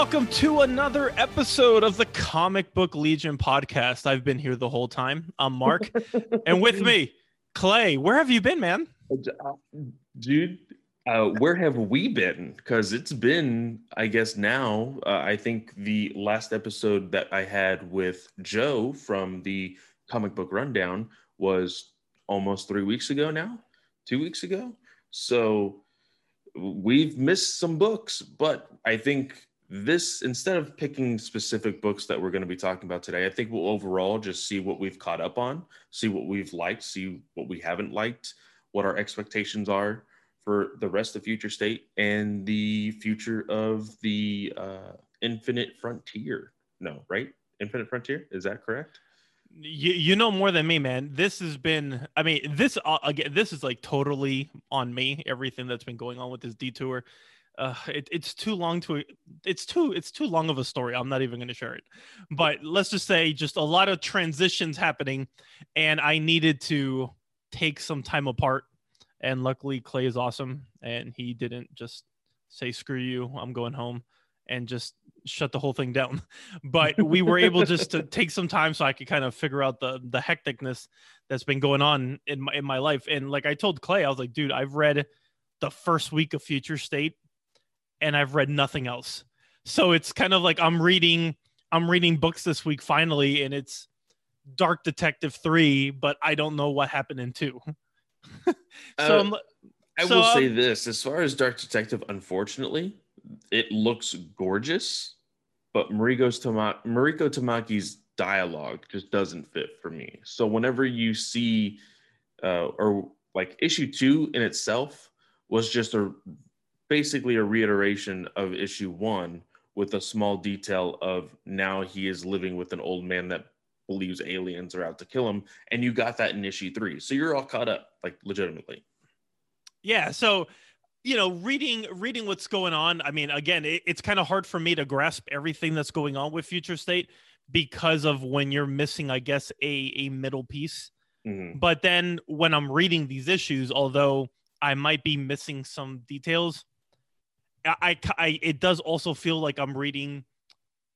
Welcome to another episode of the Comic Book Legion podcast. I've been here the whole time. I'm Mark, and with me, Clay. Where have you been, man? Dude, uh, where have we been? Because it's been, I guess, now, uh, I think the last episode that I had with Joe from the Comic Book Rundown was almost three weeks ago now, two weeks ago. So we've missed some books, but I think this instead of picking specific books that we're going to be talking about today, I think we'll overall just see what we've caught up on, see what we've liked, see what we haven't liked, what our expectations are for the rest of Future State and the future of the uh, Infinite Frontier. No, right? Infinite Frontier, is that correct? You, you know more than me, man. This has been, I mean, this uh, again, this is like totally on me. Everything that's been going on with this detour, uh, it, it's too long to, it's too, it's too long of a story. I'm not even going to share it. But let's just say, just a lot of transitions happening, and I needed to take some time apart. And luckily, Clay is awesome, and he didn't just say "screw you," I'm going home, and just shut the whole thing down. But we were able just to take some time so I could kind of figure out the the hecticness that's been going on in my in my life. And like I told Clay, I was like, dude, I've read the first week of Future State and I've read nothing else. So it's kind of like I'm reading I'm reading books this week finally and it's Dark Detective 3, but I don't know what happened in 2. so uh, I so, will say this, as far as Dark Detective unfortunately, it looks gorgeous, but Mariko, Tama- Mariko Tamaki's dialogue just doesn't fit for me. So whenever you see, uh, or like issue two in itself was just a basically a reiteration of issue one with a small detail of now he is living with an old man that believes aliens are out to kill him and you got that in issue three. So you're all caught up like legitimately. Yeah so you know reading reading what's going on i mean again it, it's kind of hard for me to grasp everything that's going on with future state because of when you're missing i guess a a middle piece. Mm-hmm. but then when i'm reading these issues although i might be missing some details I, I, it does also feel like i'm reading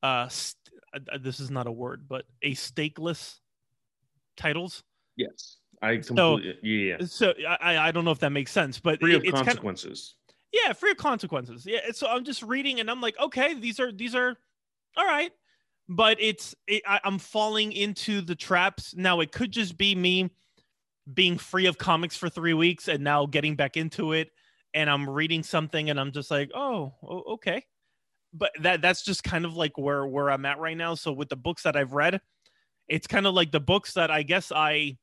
uh, st- uh this is not a word but a stakeless titles yes I completely so, yeah. So I I don't know if that makes sense, but free of consequences. Kind of, yeah, free of consequences. Yeah. So I'm just reading and I'm like, okay, these are these are all right, but it's it, I, I'm falling into the traps now. It could just be me being free of comics for three weeks and now getting back into it, and I'm reading something and I'm just like, oh, okay. But that that's just kind of like where where I'm at right now. So with the books that I've read, it's kind of like the books that I guess I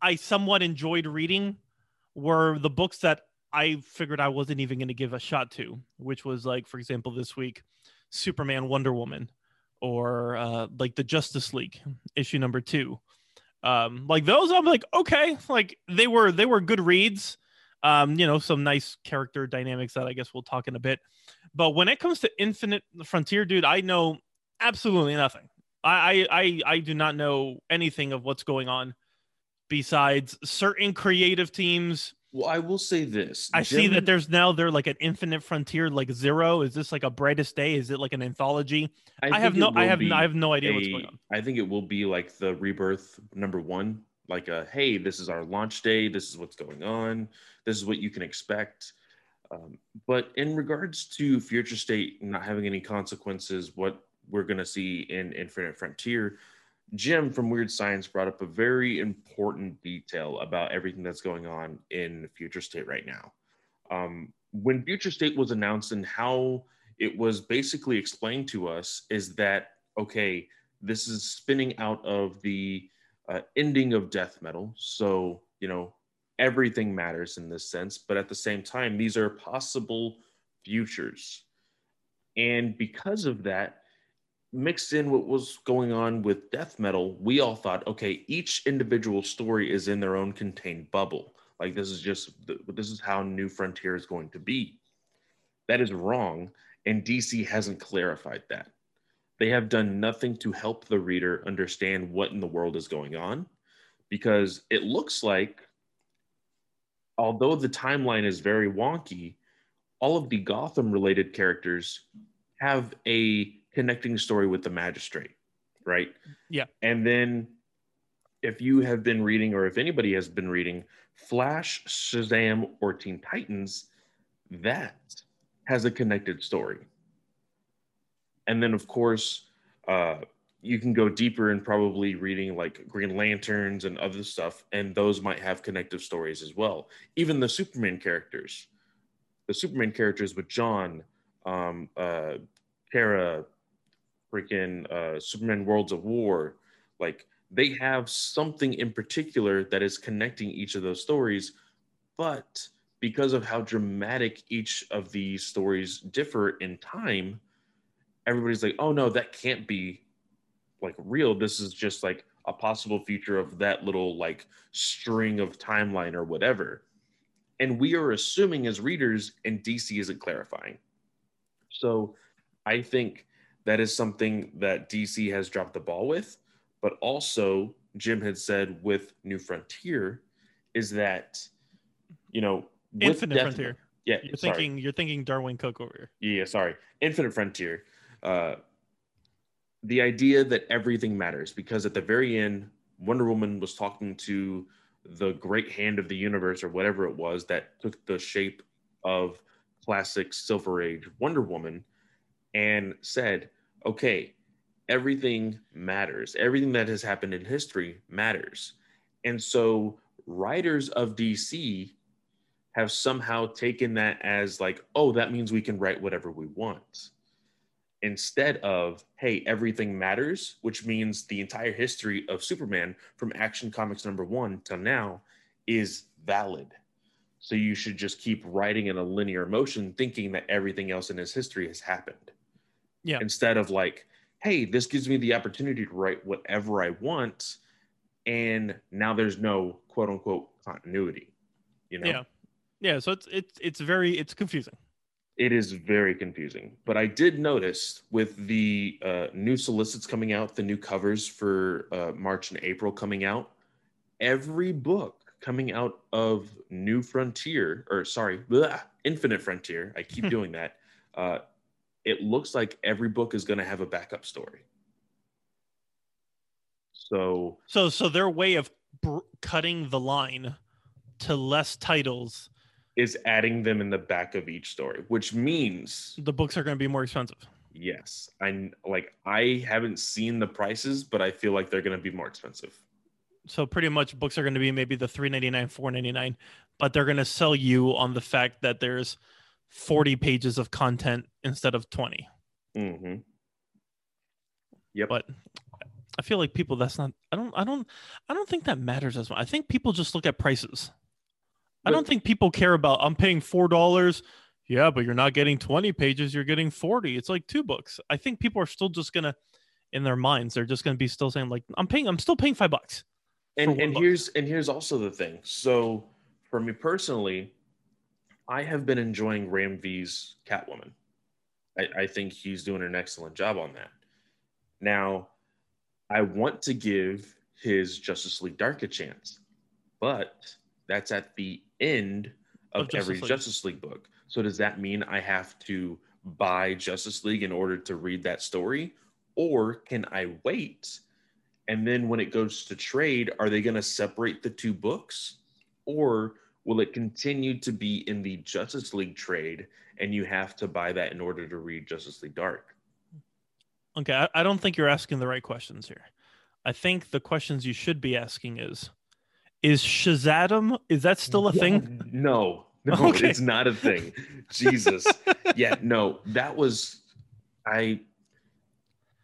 I somewhat enjoyed reading were the books that I figured I wasn't even going to give a shot to, which was like, for example, this week, Superman, Wonder Woman, or uh, like the Justice League issue number two. Um, like those, I'm like, okay, like they were they were good reads. Um, you know, some nice character dynamics that I guess we'll talk in a bit. But when it comes to Infinite Frontier, dude, I know absolutely nothing. I I I, do not know anything of what's going on besides certain creative teams. Well, I will say this. I Jim... see that there's now they're like an infinite frontier, like zero. Is this like a brightest day? Is it like an anthology? I, I have no, I have, I have no idea a, what's going on. I think it will be like the rebirth number one, like a hey, this is our launch day. This is what's going on. This is what you can expect. Um, but in regards to future state not having any consequences, what we're going to see in Infinite Frontier, Jim from Weird Science brought up a very important detail about everything that's going on in Future State right now. Um, when Future State was announced and how it was basically explained to us is that, okay, this is spinning out of the uh, ending of death metal. So, you know, everything matters in this sense. But at the same time, these are possible futures. And because of that, mixed in what was going on with death metal, we all thought, okay, each individual story is in their own contained bubble. Like this is just this is how New Frontier is going to be. That is wrong, and DC hasn't clarified that. They have done nothing to help the reader understand what in the world is going on, because it looks like, although the timeline is very wonky, all of the Gotham related characters have a connecting story with the magistrate, right? Yeah. And then if you have been reading, or if anybody has been reading Flash, Shazam, or Teen Titans, that has a connected story. And then, of course, uh, you can go deeper in probably reading like Green Lanterns and other stuff, and those might have connective stories as well. Even the Superman characters, the Superman characters with John, um, uh, Kara, freaking uh, Superman Worlds of War, like they have something in particular that is connecting each of those stories, but because of how dramatic each of these stories differ in time, everybody's like, oh no, that can't be like real. This is just like a possible future of that little like string of timeline or whatever. And we are assuming as readers, and DC isn't clarifying. So I think that is something that DC has dropped the ball with. But also, Jim had said with New Frontier is that, you know, Infinite Death, Frontier. Yeah, you're sorry. thinking you're thinking Darwyn Cooke over here. Yeah, sorry, Infinite Frontier. Uh, the idea that everything matters because at the very end, Wonder Woman was talking to the great hand of the universe or whatever it was that took the shape of classic Silver Age Wonder Woman and said, okay, everything matters. Everything that has happened in history matters. And so writers of DC have somehow taken that as like, oh, that means we can write whatever we want. Instead of, hey, everything matters, which means the entire history of Superman from Action Comics number one till now is valid. So you should just keep writing in a linear motion, thinking that everything else in his history has happened. Yeah. Instead of like, hey, this gives me the opportunity to write whatever I want. And now there's no quote unquote continuity. You know? Yeah. Yeah. So it's it's it's very it's confusing. It is very confusing. But I did notice with the uh, new solicits coming out, the new covers for uh, March and April coming out, every book coming out of New Frontier, or sorry, blah, Infinite Frontier, I keep doing that, uh, it looks like every book is going to have a backup story. So, so, so their way of br- cutting the line to less titles is adding them in the back of each story, which means the books are going to be more expensive. Yes, I like. I haven't seen the prices, but I feel like they're going to be more expensive. So pretty much, books are going to be maybe the three ninety nine, four ninety nine, but they're going to sell you on the fact that there's 40 pages of content instead of 20. Mm-hmm. Yep. But I feel like people that's not I don't I don't I don't think that matters as much. I think people just look at prices. I don't think people care about I'm paying four dollars. Yeah, but you're not getting 20 pages, you're getting 40. It's like two books. I think people are still just gonna in their minds, they're just gonna be still saying, like, I'm paying, I'm still paying five bucks. And and book. here's and here's also the thing. So for me personally, I have been enjoying Ram V's Catwoman. I, I think he's doing an excellent job on that. Now, I want to give his Justice League Dark a chance, but that's at the end of, of Justice every League. Justice League book. So does that mean I have to buy Justice League in order to read that story? Or can I wait? And then when it goes to trade, are they going to separate the two books? Or will it continue to be in the Justice League trade and you have to buy that in order to read Justice League Dark? Okay, I, I don't think you're asking the right questions here. I think the questions you should be asking is is Shazam is that still a thing? No. No, okay. it's not a thing. Jesus. yeah, no. That was I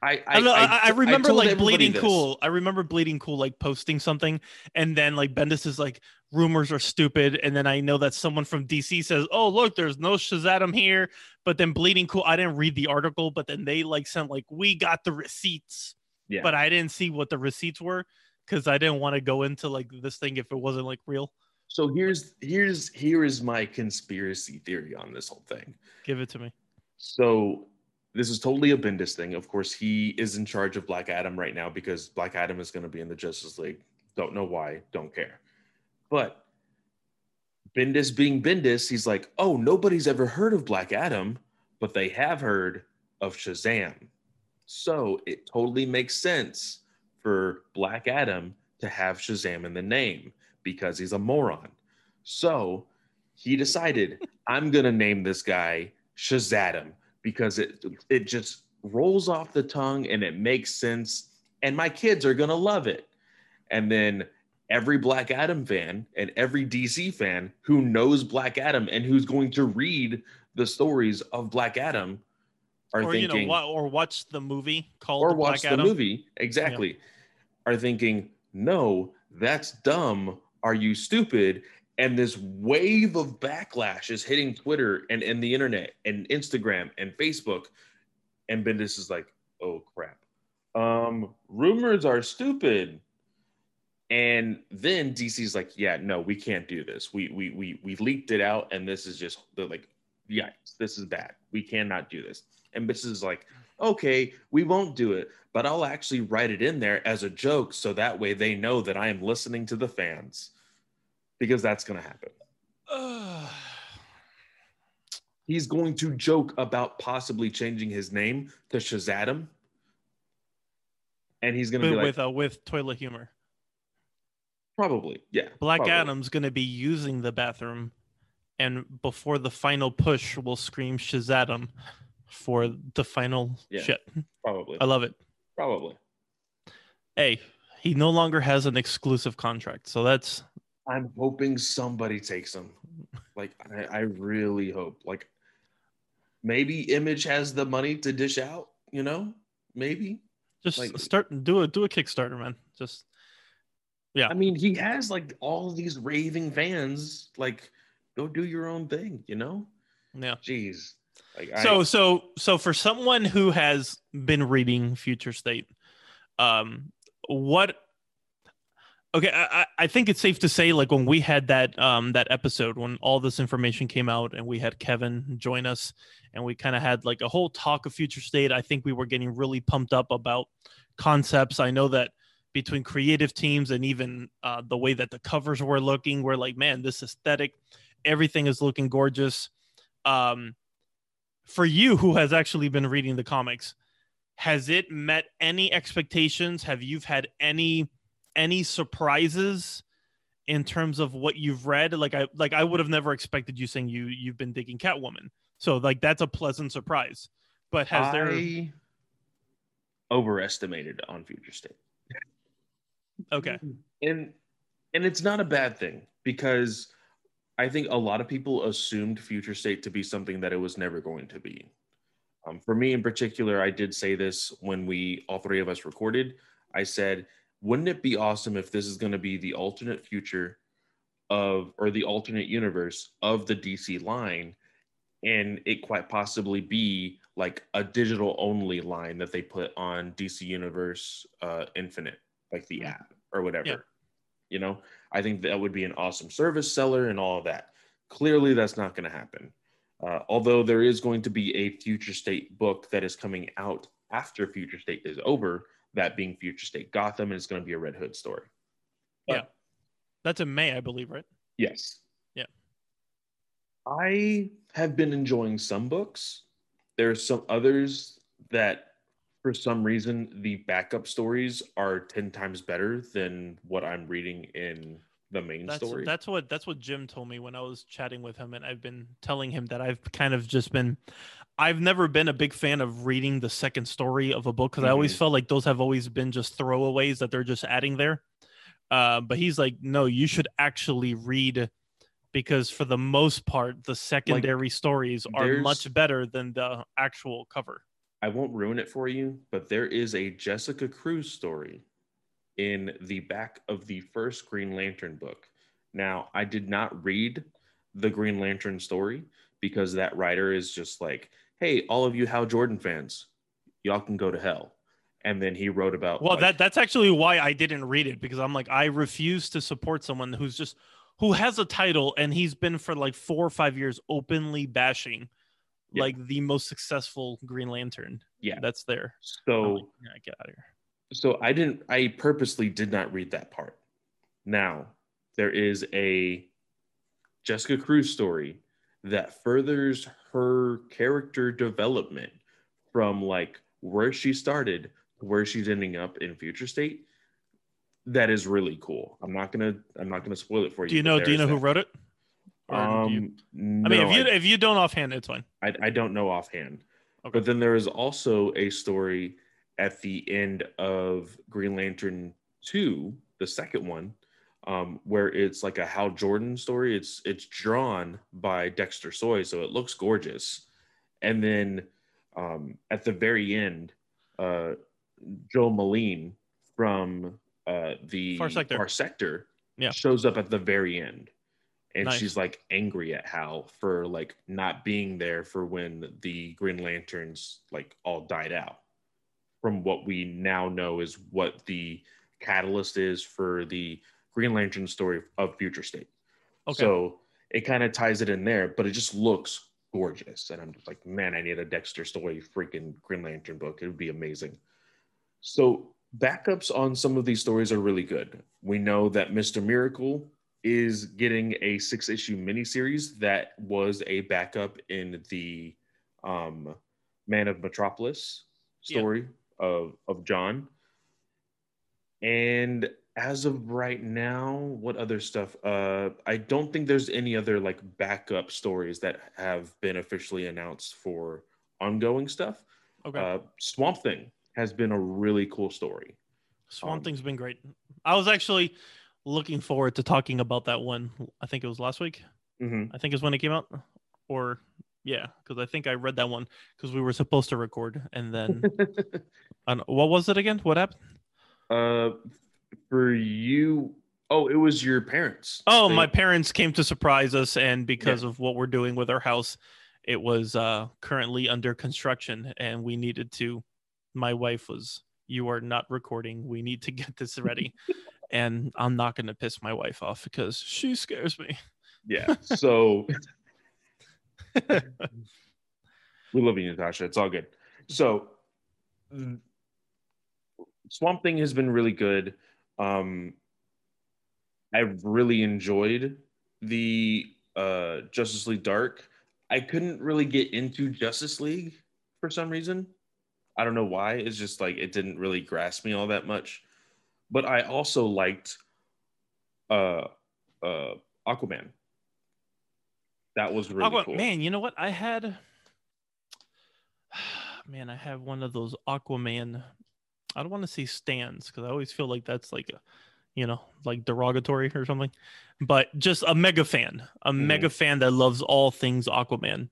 I I, I, I, I remember like bleeding this. cool. I remember bleeding cool like posting something, and then like Bendis is like rumors are stupid, and then I know that someone from DC says, "Oh look, there's no Shazam here," but then bleeding cool. I didn't read the article, but then they like sent like we got the receipts, yeah. but I didn't see what the receipts were because I didn't want to go into like this thing if it wasn't like real. So here's here's here is my conspiracy theory on this whole thing. Give it to me. So this is totally a Bendis thing. Of course, he is in charge of Black Adam right now because Black Adam is going to be in the Justice League. Don't know why, don't care. But Bendis being Bendis, he's like, oh, nobody's ever heard of Black Adam, but they have heard of Shazam. So it totally makes sense for Black Adam to have Shazam in the name because he's a moron. So he decided, I'm going to name this guy Shazadam because it, it just rolls off the tongue and it makes sense. And my kids are going to love it. And then every Black Adam fan and every DC fan who knows Black Adam and who's going to read the stories of Black Adam are or thinking, you know, or watch the movie called or Black watch the Adam. movie exactly, are thinking, no, that's dumb. Are you stupid? And this wave of backlash is hitting Twitter and, and the internet and Instagram and Facebook. And Bendis is like, oh crap. Um, rumors are stupid. And then DC's like, yeah, no, we can't do this. We we we we leaked it out, and this is just they're like, yeah, this is bad. We cannot do this. And this is like, okay, we won't do it, but I'll actually write it in there as a joke, so that way they know that I am listening to the fans, because that's gonna happen. He's going to joke about possibly changing his name to Shazadam, and he's gonna with be like, with, uh, with toilet humor. probably, yeah. Black probably. Adam's going to be using the bathroom, and before the final push, we'll scream Shazadam for the final Yeah. shit. probably, I love it. probably. Hey, he no longer has an exclusive contract, so that's I'm hoping somebody takes him. Like I, I really hope. Like maybe Image has the money to dish out. You know, maybe. just Like- start do a do a Kickstarter, man. Just Yeah. I mean, he has like all these raving fans. Like, go do your own thing. You know. yeah. Jeez. Like so I, so so for someone who has been reading future state um what okay I, I- think it's safe to say like when we had that um that episode when all this information came out and we had kevin join us and we kind of had like a whole talk of future state i think we were getting really pumped up about concepts. I know that between creative teams and even uh, the way that the covers were looking we're like man this aesthetic everything is looking gorgeous. Um for you who has actually been reading the comics has it met any expectations? Have you had any any surprises in terms of what you've read? Like i like i would have never expected you saying you you've been digging catwoman. So like that's a pleasant surprise. But has there I overestimated on Future State. okay. And and it's not a bad thing because I think a lot of people assumed Future State to be something that it was never going to be. Um, for me in particular, I did say this when we all three of us recorded. I said, "Wouldn't it be awesome if this is going to be the alternate future of or the alternate universe of the DC line, and it quite possibly be like a digital only line that they put on DC Universe uh, Infinite, like the Mhm. app or whatever." Yeah. You know, I think that would be an awesome service seller and all of that. Clearly, that's not going to happen. Uh, although there is going to be a future state book that is coming out after future state is over, that being future state Gotham, and it's going to be a Red Hood story. Yeah. That's in may i believe right Yes. Yeah. I have been enjoying some books. There are some others that, for some reason, the backup stories are 10 times better than what I'm reading in the main that's story. that's what that's what jim told me when i was chatting with him and i've been telling him that i've kind of just been i've never been a big fan of reading the second story of a book because i always Mhm. felt like those have always been just throwaways that they're just adding there uh, but he's like no you should actually read because for the most part the secondary stories are much better than the actual cover I won't ruin it for you, but there is a Jessica Cruz story in the back of the first Green Lantern book. Now, I did not read the Green Lantern story because that writer is just like, hey, all of you Hal Jordan fans, y'all can go to hell. And then he wrote about Well, like, that that's actually why I didn't read it because I'm like I refuse to support someone who's just who has a title and he's been for like four or five years openly bashing Yeah. like the most successful Green Lantern. Yeah. that's there. So like, yeah, get out of here. so I didn't I purposely did not read that part. Now, there is a Jessica Cruz story that furthers her character development from like where she started to where she's ending up in future state that is really cool i'm not gonna i'm not gonna spoil it for you Do you know? Do you know who that. wrote it? Um you- no, I mean, if you I, if you don't offhand, it's fine. I, I don't know offhand Okay. but then there is also a story at the end of green lantern 2 the second one um, where it's like a hal jordan story it's it's drawn by dexter soy so it looks gorgeous and then um, at the very end uh, Jo Mullein from uh, the Far Sector. Far Sector Yeah. shows up at the very end and Nice. she's like angry at hal for like not being there for when the green lanterns like all died out. From what we now know is what the catalyst is for the green lantern story of future state. Okay. so it kind of ties it in there but it just looks gorgeous and i'm just like man i need a dexter story freaking green lantern book. It would be amazing. So backups on some of these stories are really good. We know that mr miracle is getting a six issue miniseries that was a backup in the um, man of metropolis Yeah. story of, of john and as of right now what other stuff uh i don't think there's any other like backup stories that have been officially announced for ongoing stuff okay. uh swamp thing has been a really cool story Swamp um, Thing's been great. I was actually looking forward to talking about that one. I think it was last week. Mhm. I think is when it came out, or yeah, because I think I read that one because we were supposed to record, and then don't- what was it again? What happened? uh for you oh it was your parents Oh, They- my parents came to surprise us, and because of what we're doing with our house, it was uh, currently under construction, and we needed to. My wife was, "You are not recording. We need to get this ready," and I'm not going to piss my wife off because she scares me. yeah so we love you natasha. It's all good. So mm, swamp thing has been really good. Um i've really enjoyed the uh justice league dark. I couldn't really get into justice league for some reason. I don't know why. It's just like it didn't really grasp me all that much but i also liked uh uh aquaman that was really cool Man, you know what? I had, man, I have one of those Aquaman. I don't want to say stands because I always feel like that's like a, you know, like derogatory or something. But just a mega fan, a Mhm. mega fan that loves all things Aquaman.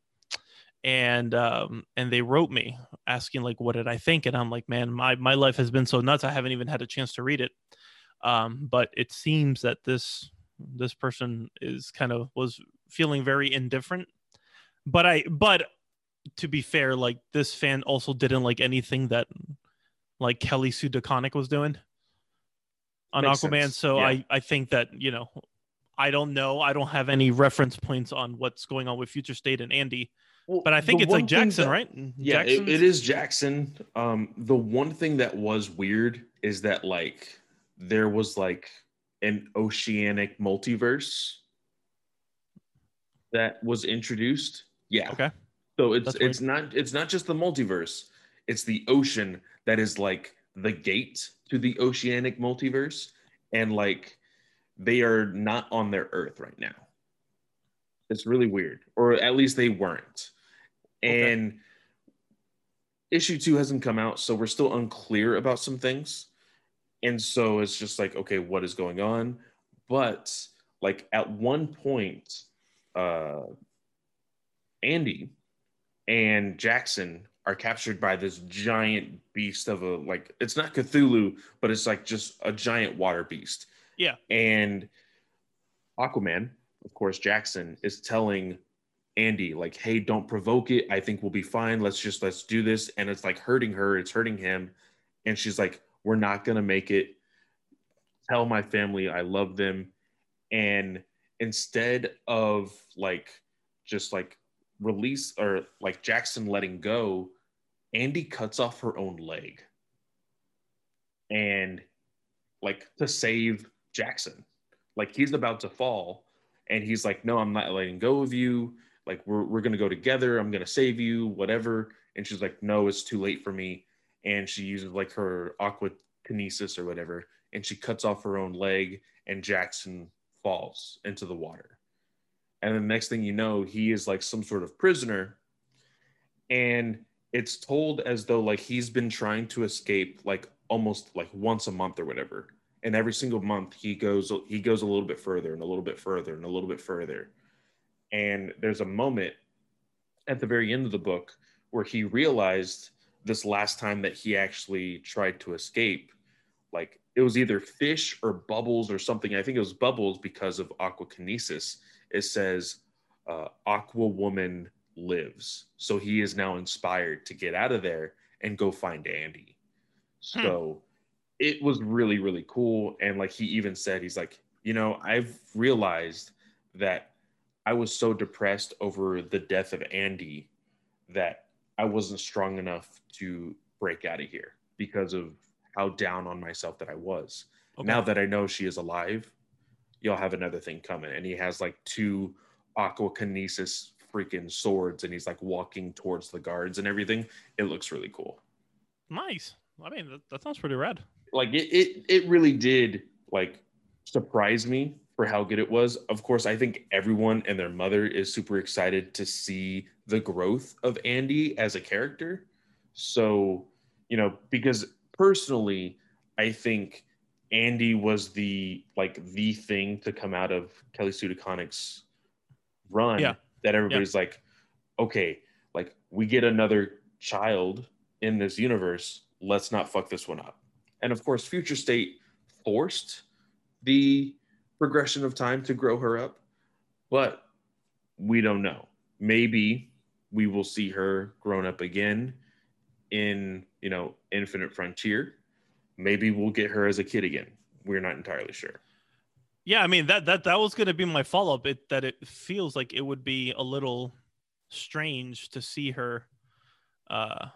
And um, and they wrote me asking like, what did I think? And I'm like, man, my my life has been so nuts. I haven't even had a chance to read it. Um, but it seems that this this person is kind of was feeling very indifferent but i but to be fair like this fan also didn't like anything that like kelly sue DeConnick was doing on Makes aquaman sense. so Yeah. i i think that you know i don't know i don't have any reference points on what's going on with future state and andy Well, but i think it's like jackson that- right Yeah, it, it is Jackson. Um, the one thing that was weird is that like there was like an oceanic multiverse that was introduced. Yeah. okay So it's That's it's not it's not just the multiverse. It's the ocean that is like the gate to the oceanic multiverse, and like they are not on their Earth right now. It's really weird, or at least they weren't. Okay. And issue two hasn't come out, so we're still unclear about some things. And so it's just like, okay, what is going on? But like at one point, uh, Andy and Jackson are captured by this giant beast of a like it's not Cthulhu, but it's like just a giant water beast. Yeah. And Aquaman, of course, Jackson is telling Andy like, "Hey, don't provoke it. I think we'll be fine. Let's just let's do this." And it's like hurting her, it's hurting him, and she's like, "We're not to make it. Tell my family I love them." And instead of like just like release or like Jackson letting go, Andy cuts off her own leg. And like to save Jackson. Like he's about to fall and he's like, "No, I'm not letting go of you. Like we're we're gonna go together. I'm gonna save you, whatever." And she's like, "No, it's too late for me." And she uses like her aqua kinesis or whatever, and she cuts off her own leg, and Jackson falls into the water. And the next thing you know, he is like some sort of prisoner, and it's told as though like he's been trying to escape like almost like once a month or whatever and every single month he goes he goes a little bit further and a little bit further and a little bit further and there's a moment at the very end of the book where he realized this last time that he actually tried to escape like it was either fish or bubbles or something. I think it was bubbles because of aquakinesis. It says uh, aqua woman lives. So he is now inspired to get out of there and go find andy. Hmm. so it was really really cool. And like he even said he's like you know i've realized that i was so depressed over the death of andy that i wasn't strong enough to break out of here because of how down on myself that i was Okay. now that i know she is alive you'll have another thing coming and he has like two aquakinesis freaking swords and he's like walking towards the guards and everything it looks really cool nice. I mean, that, that sounds pretty rad. like it, it it really did like surprise me for how good it was. Of course i think everyone and their mother is super excited to see the growth of andy as a character. So you know because personally i think andy was the like the thing to come out of kelly Sue DeConnick's run Yeah. that everybody's like okay like we get another child in this universe. Let's not fuck this one up. And of course future state forced the progression of time to grow her up but we don't know maybe we will see her grown up again in you know infinite frontier maybe we'll get her as a kid again we're not entirely sure Yeah, I mean that that that was going to be my follow up. It that it feels like it would be a little strange to see her. Uh,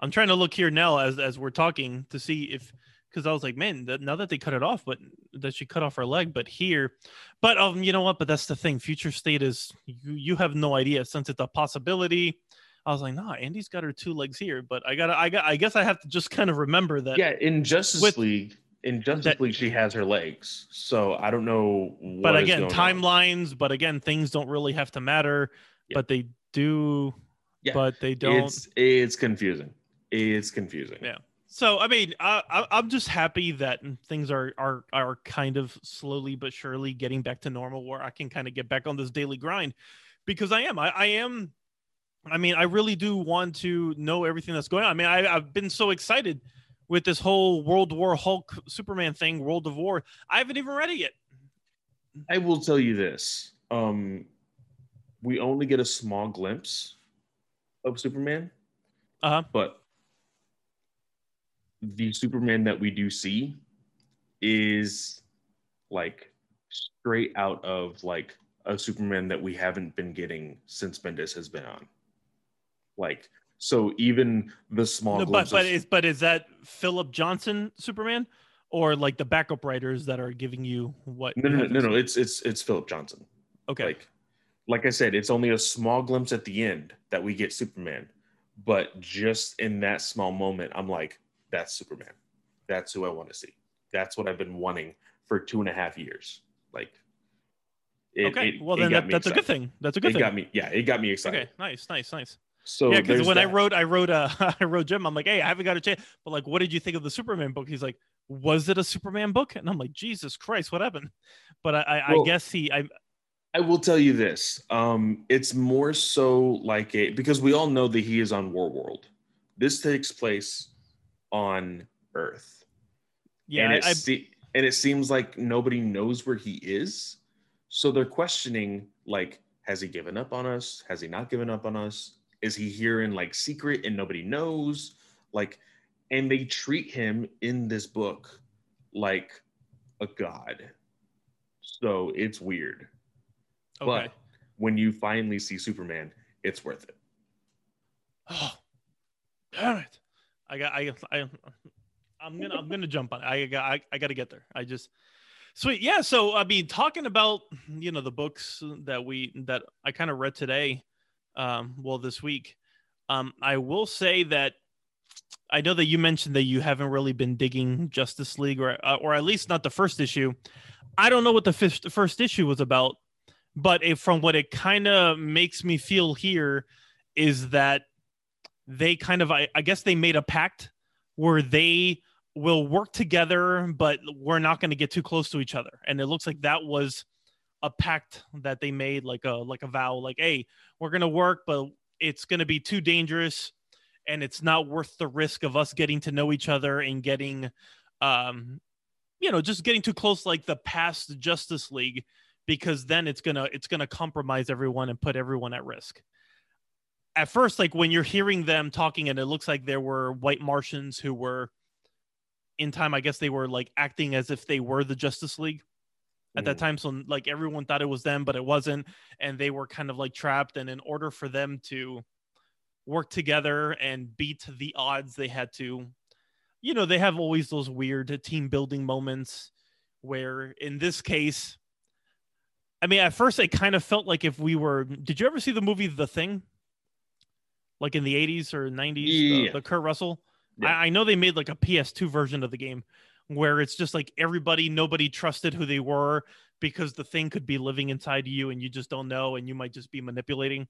I'm trying to look here now as as we're talking to see if because I was like, man, that, now that they cut it off, but that she cut off her leg, but here, but um, you know what? But that's the thing. Future state is you you have no idea since it's a possibility. I was like, nah, Andy's got her two legs here, but I gotta, I got, I guess I have to just kind of remember that. yeah in justice With- league in justice that- league she has her legs so i don't know what but again going on. timelines but again things don't really have to matter Yeah. but they do Yeah. but they don't it's it's confusing it's confusing Yeah. So i mean I, I i'm just happy that things are are are kind of slowly but surely getting back to normal where i can kind of get back on this daily grind. Because i am i, I am i mean i really do want to know everything that's going on. I mean I, i've been so excited with this whole world war hulk superman thing world of war. I haven't even read it yet. I will tell you this. Um, we only get a small glimpse of Superman, uh-huh. but the Superman that we do see is like straight out of like a Superman that we haven't been getting since Bendis has been on. Like, so even the small No, but but is but is that Phillip Johnson Superman or like the backup writers that are giving you what? no, you no, no, no, no, it's it's it's Phillip Johnson. Okay, Like, like I said, it's only a small glimpse at the end that we get Superman, but just in that small moment, I'm like, that's Superman. That's who I want to see. That's what I've been wanting for two and a half years. Like, it, okay. it- well, then that, that's a good thing. That's a good It thing. got me, yeah, it got me excited. Okay, nice, nice, nice. So yeah, because when I wrote, I wrote, uh, I wrote Jim. I'm like, hey, I haven't got a chance, but like, what did you think of the Superman book? He's like, was it a Superman book? And I'm like, Jesus Christ, what happened? But I, I, Well- I guess he, I, I will tell you this. Um, it's more so like a because we all know that he is on War World. This takes place on Earth. yeah, and it, I, se- and it seems like nobody knows where he is. So they're questioning, like, has he given up on us? Has he not given up on us? Is he here in like secret and nobody knows? Like, and they treat him in this book like a god. So it's weird. okay. But when you finally see Superman, it's worth it. Oh, damn it! I got I I I'm gonna I'm gonna jump on. It. I got I, I got to get there. I just Sweet. Yeah. So I mean, talking about you know the books that we that I kind of read today, um, well this week, um, I will say that I know that you mentioned that you haven't really been digging Justice League, or uh, or at least not the first issue. I don't know what the first, first issue was about, but if, from what it kind of makes me feel here is that they kind of I, I guess they made a pact where they will work together, but we're not going to get too close to each other. And it looks like that was a pact that they made, like a like a vow, like, hey, we're going to work, but it's going to be too dangerous, and it's not worth the risk of us getting to know each other and getting, um, you know, just getting too close, like the past Justice League, because then it's gonna it's gonna compromise everyone and put everyone at risk at first, like when you're hearing them talking, and it looks like there were white Martians who were in time. I guess they were like acting as if they were the Justice League at that mm. time. So like everyone thought it was them, but it wasn't, and they were kind of like trapped. And in order for them to work together and beat the odds, they had to, you know, they have always those weird team building moments where, in this case. I mean, at first, it kind of felt like if we were. Did you ever see the movie The Thing? Like in the 80s or 90s, yeah. the, the Kurt Russell. Yeah. I, I, know they made like a PS2 version of the game where it's just like everybody, nobody trusted who they were because the thing could be living inside you and you just don't know and you might just be manipulating.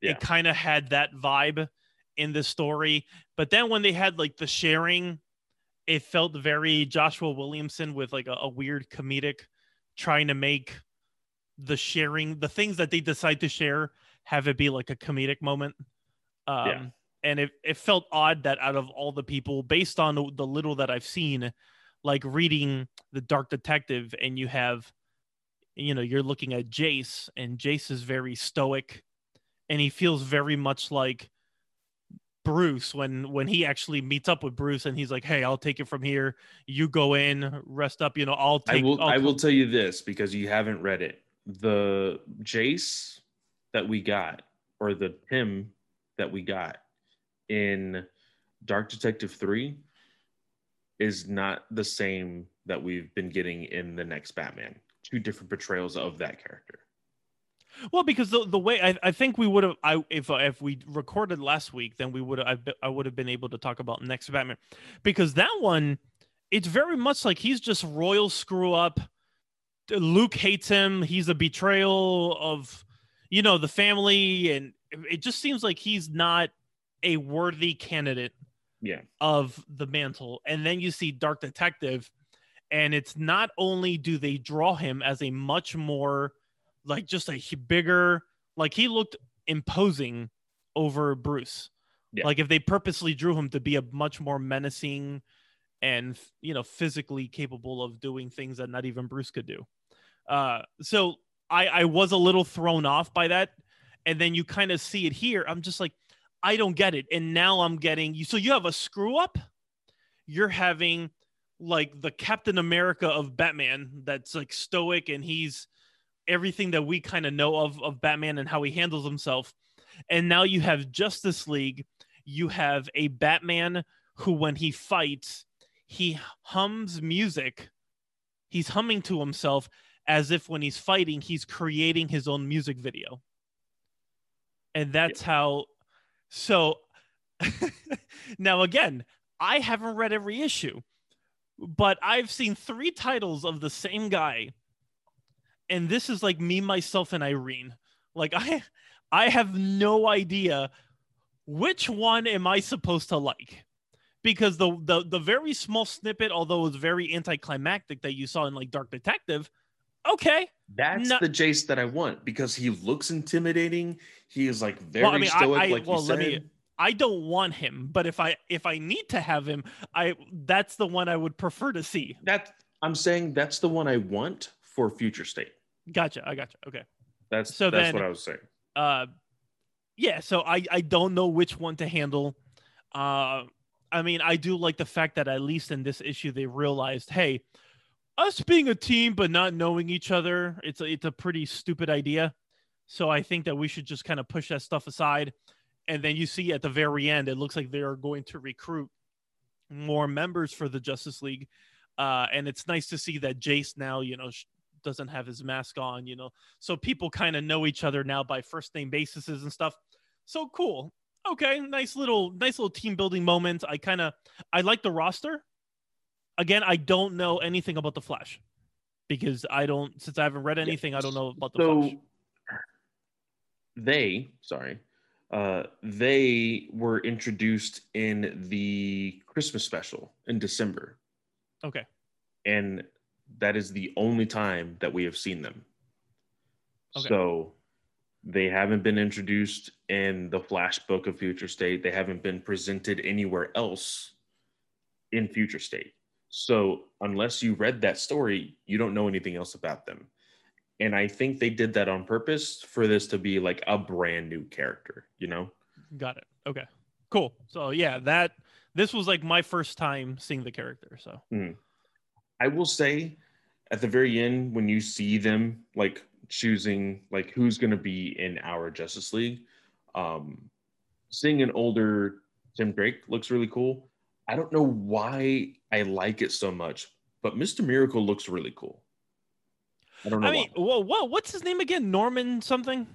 Yeah. It kind of had that vibe in the story. But then when they had like the sharing, it felt very Joshua Williamson with like a, a weird comedic trying to make the sharing, the things that they decide to share, have it be like a comedic moment. Um, yeah. And it, it felt odd that out of all the people, based on the little that I've seen, like reading The Dark Detective, and you have, you know, you're looking at Jace, and Jace is very stoic, and he feels very much like Bruce when when he actually meets up with Bruce and he's like, "Hey, I'll take it from here. You go in, rest up. You know, I'll take." I will. I'll I will tell you this because you haven't read it. The Jace that we got, or the Tim that we got in Dark Detective 3 is not the same that we've been getting in the next Batman. Two different portrayals of that character. Well, because the the way I, I think we would have I if uh, if we recorded last week, then we would have I would have been able to talk about next Batman, because that one, it's very much like he's just royal screw up. Luke hates him. He's a betrayal of, you know, the family, and it just seems like he's not a worthy candidate yeah. of the mantle. And then you see dark detective and it's not only do they draw him as a much more like just a bigger like he looked imposing over bruce. Yeah. like if they purposely drew him to be a much more menacing and you know physically capable of doing things that not even bruce could do. Uh so i i was a little thrown off by that and then you kind of see it here. I'm just like, I don't get it. And now I'm getting you. So you have a screw up. You're having like the Captain America of Batman that's like stoic and he's everything that we kind of know of of Batman and how he handles himself. And now you have Justice League. You have a Batman who, when he fights, he hums music. He's humming to himself as if when he's fighting, he's creating his own music video and that's yeah. how so now again i haven't read every issue but i've seen three titles of the same guy and this is like me myself and irene like i i have no idea which one am i supposed to like because the the, the very small snippet although it was very anticlimactic that you saw in like dark detective okay. That's no. the Jace that I want because he looks intimidating. He is like very well, I mean, stoic, I, I, like well, you said. Me, I don't want him, but if I if I need to have him, I that's the one I would prefer to see. That I'm saying that's the one I want for future state. Gotcha. I gotcha. Okay. That's so that's then, what I was saying. Uh, yeah. So I I don't know which one to handle. Uh, I mean, I do like the fact that at least in this issue they realized, hey, us being a team but not knowing each other, it's a, it's a pretty stupid idea. So I think that we should just kind of push that stuff aside. And then you see at the very end, it looks like they are going to recruit more members for the Justice League. uh, and it's nice to see that Jace now, you know, sh- doesn't have his mask on, you know, so people kind of know each other now by first name bases and stuff. So cool. Okay, nice little, nice little team building moment. I kind of, I like the roster. Again, I don't know anything about the Flash because I don't, since I haven't read anything, I don't know about the so Flash. They sorry uh they were introduced in the christmas special in december. Okay. and that is the only time that we have seen them. Okay. so they haven't been introduced in the flash book of future state. They haven't been presented anywhere else in future state. So unless you read that story you don't know anything else about them and i think they did that on purpose for this to be like a brand new character you know Got it. Okay. Cool. So yeah, that this was like my first time seeing the character. So I will say at the very end when you see them like choosing like who's going to be in our Justice League, um, seeing an older Tim Drake looks really cool. I don't know why I like it so much, but Mr. Miracle looks really cool. I don't know. I mean, whoa, whoa, what's his name again? Norman something?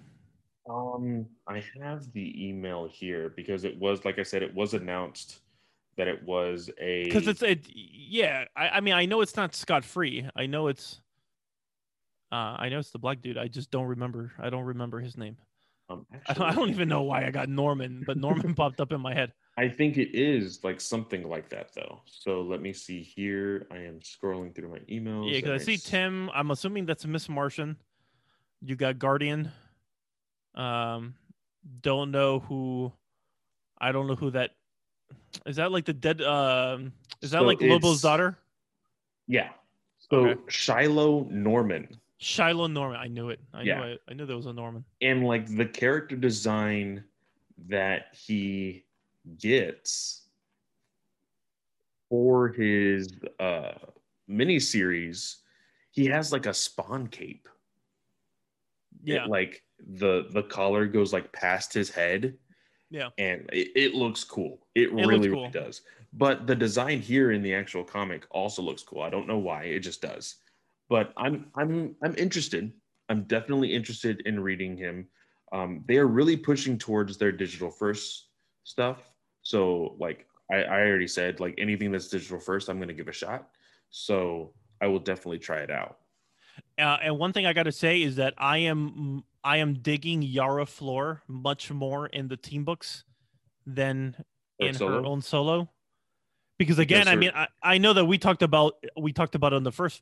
Um, I have the email here because it was like I said, it was announced that it was a Because it's a Yeah. I, I mean, I know it's not Scott Free. I know it's. Uh, I know it's the black dude. I just don't remember. I don't remember his name. um, I don't, I don't even know why I got Norman, but Norman popped up in my head. I think it is like something like that though. So let me see here. I am scrolling through my emails. Yeah, because I see Tim. I'm assuming that's Miss Martian. You got Guardian. Um, don't know who. I don't know who that. Is that like the dead? Um, is that So like Lobo's daughter? Yeah. So Okay. Shiloh Norman Shiloh Norman. I knew it. I Yeah. knew. I, I knew there was a Norman. and like the character design that he gets for his uh miniseries, he has like a spawn cape. It, Yeah. like the the collar goes like past his head. Yeah. And it, it looks cool. It, looks really, cool. really does. But the design here in the actual comic also looks cool. I don't know why. It just does. But I'm I'm I'm interested. I'm definitely interested in reading him. Um, they are really pushing towards their digital first stuff. So like I, I already said, like anything that's digital first, I'm gonna give a shot. So I will definitely try it out. Uh, and one thing I got to say is that I am I am digging Yara Flor much more in the team books than Or in her solo. own solo because again i mean I, I know that we talked about we talked about it in the first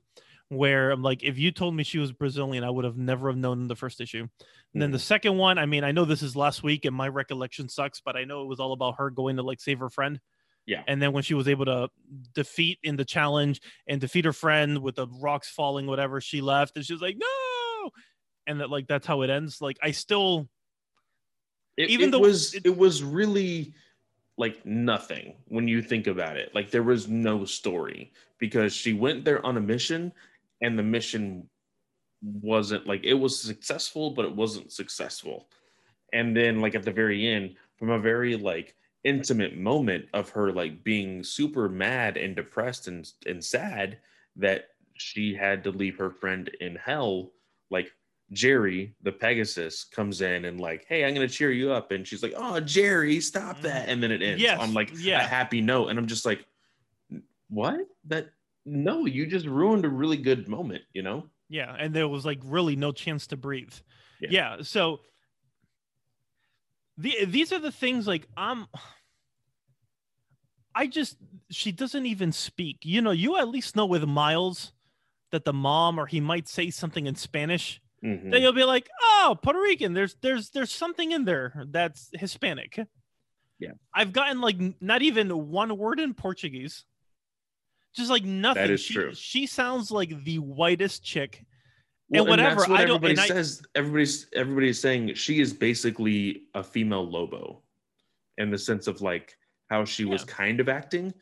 where i'm like if you told me she was brazilian i would have never have known in the first issue. And then the mm. second one i mean i know this is last week and my recollection sucks but i know it was all about her going to like save her friend. Yeah. and then when she was able to defeat in the challenge and defeat her friend with the rocks falling whatever she left and she was like no! And that like that's how it ends. Like i still it, even it though was it- it, was really like nothing when you think about it. Like there was no story because she went there on a mission and the mission wasn't like it was successful but it wasn't successful. And then like at the very end from a very like intimate moment of her like being super mad and depressed and and sad that she had to leave her friend in hell like Jerry, the Pegasus, comes in and like, hey, I'm gonna cheer you up, and she's like, oh, Jerry, stop mm. that, and then it ends. Yes, on like yeah. a happy note, and I'm just like, what? That no, you just ruined a really good moment, you know? Yeah, and there was like really no chance to breathe. Yeah. Yeah, so the these are the things like I'm I just she doesn't even speak. You know, you at least know with Miles that the mom or he might say something in Spanish. Mhm. Then you'll be like, "Oh, Puerto Rican. There's there's there's something in there that's Hispanic." Yeah. I've gotten like not even one word in Portuguese. Just like nothing. is she, true. She sounds like the whitest chick Well, whatever, that's what I don't- everybody and I- says. Everybody's everybody's saying she is basically a female Lobo, in the sense of like how she was kind of acting,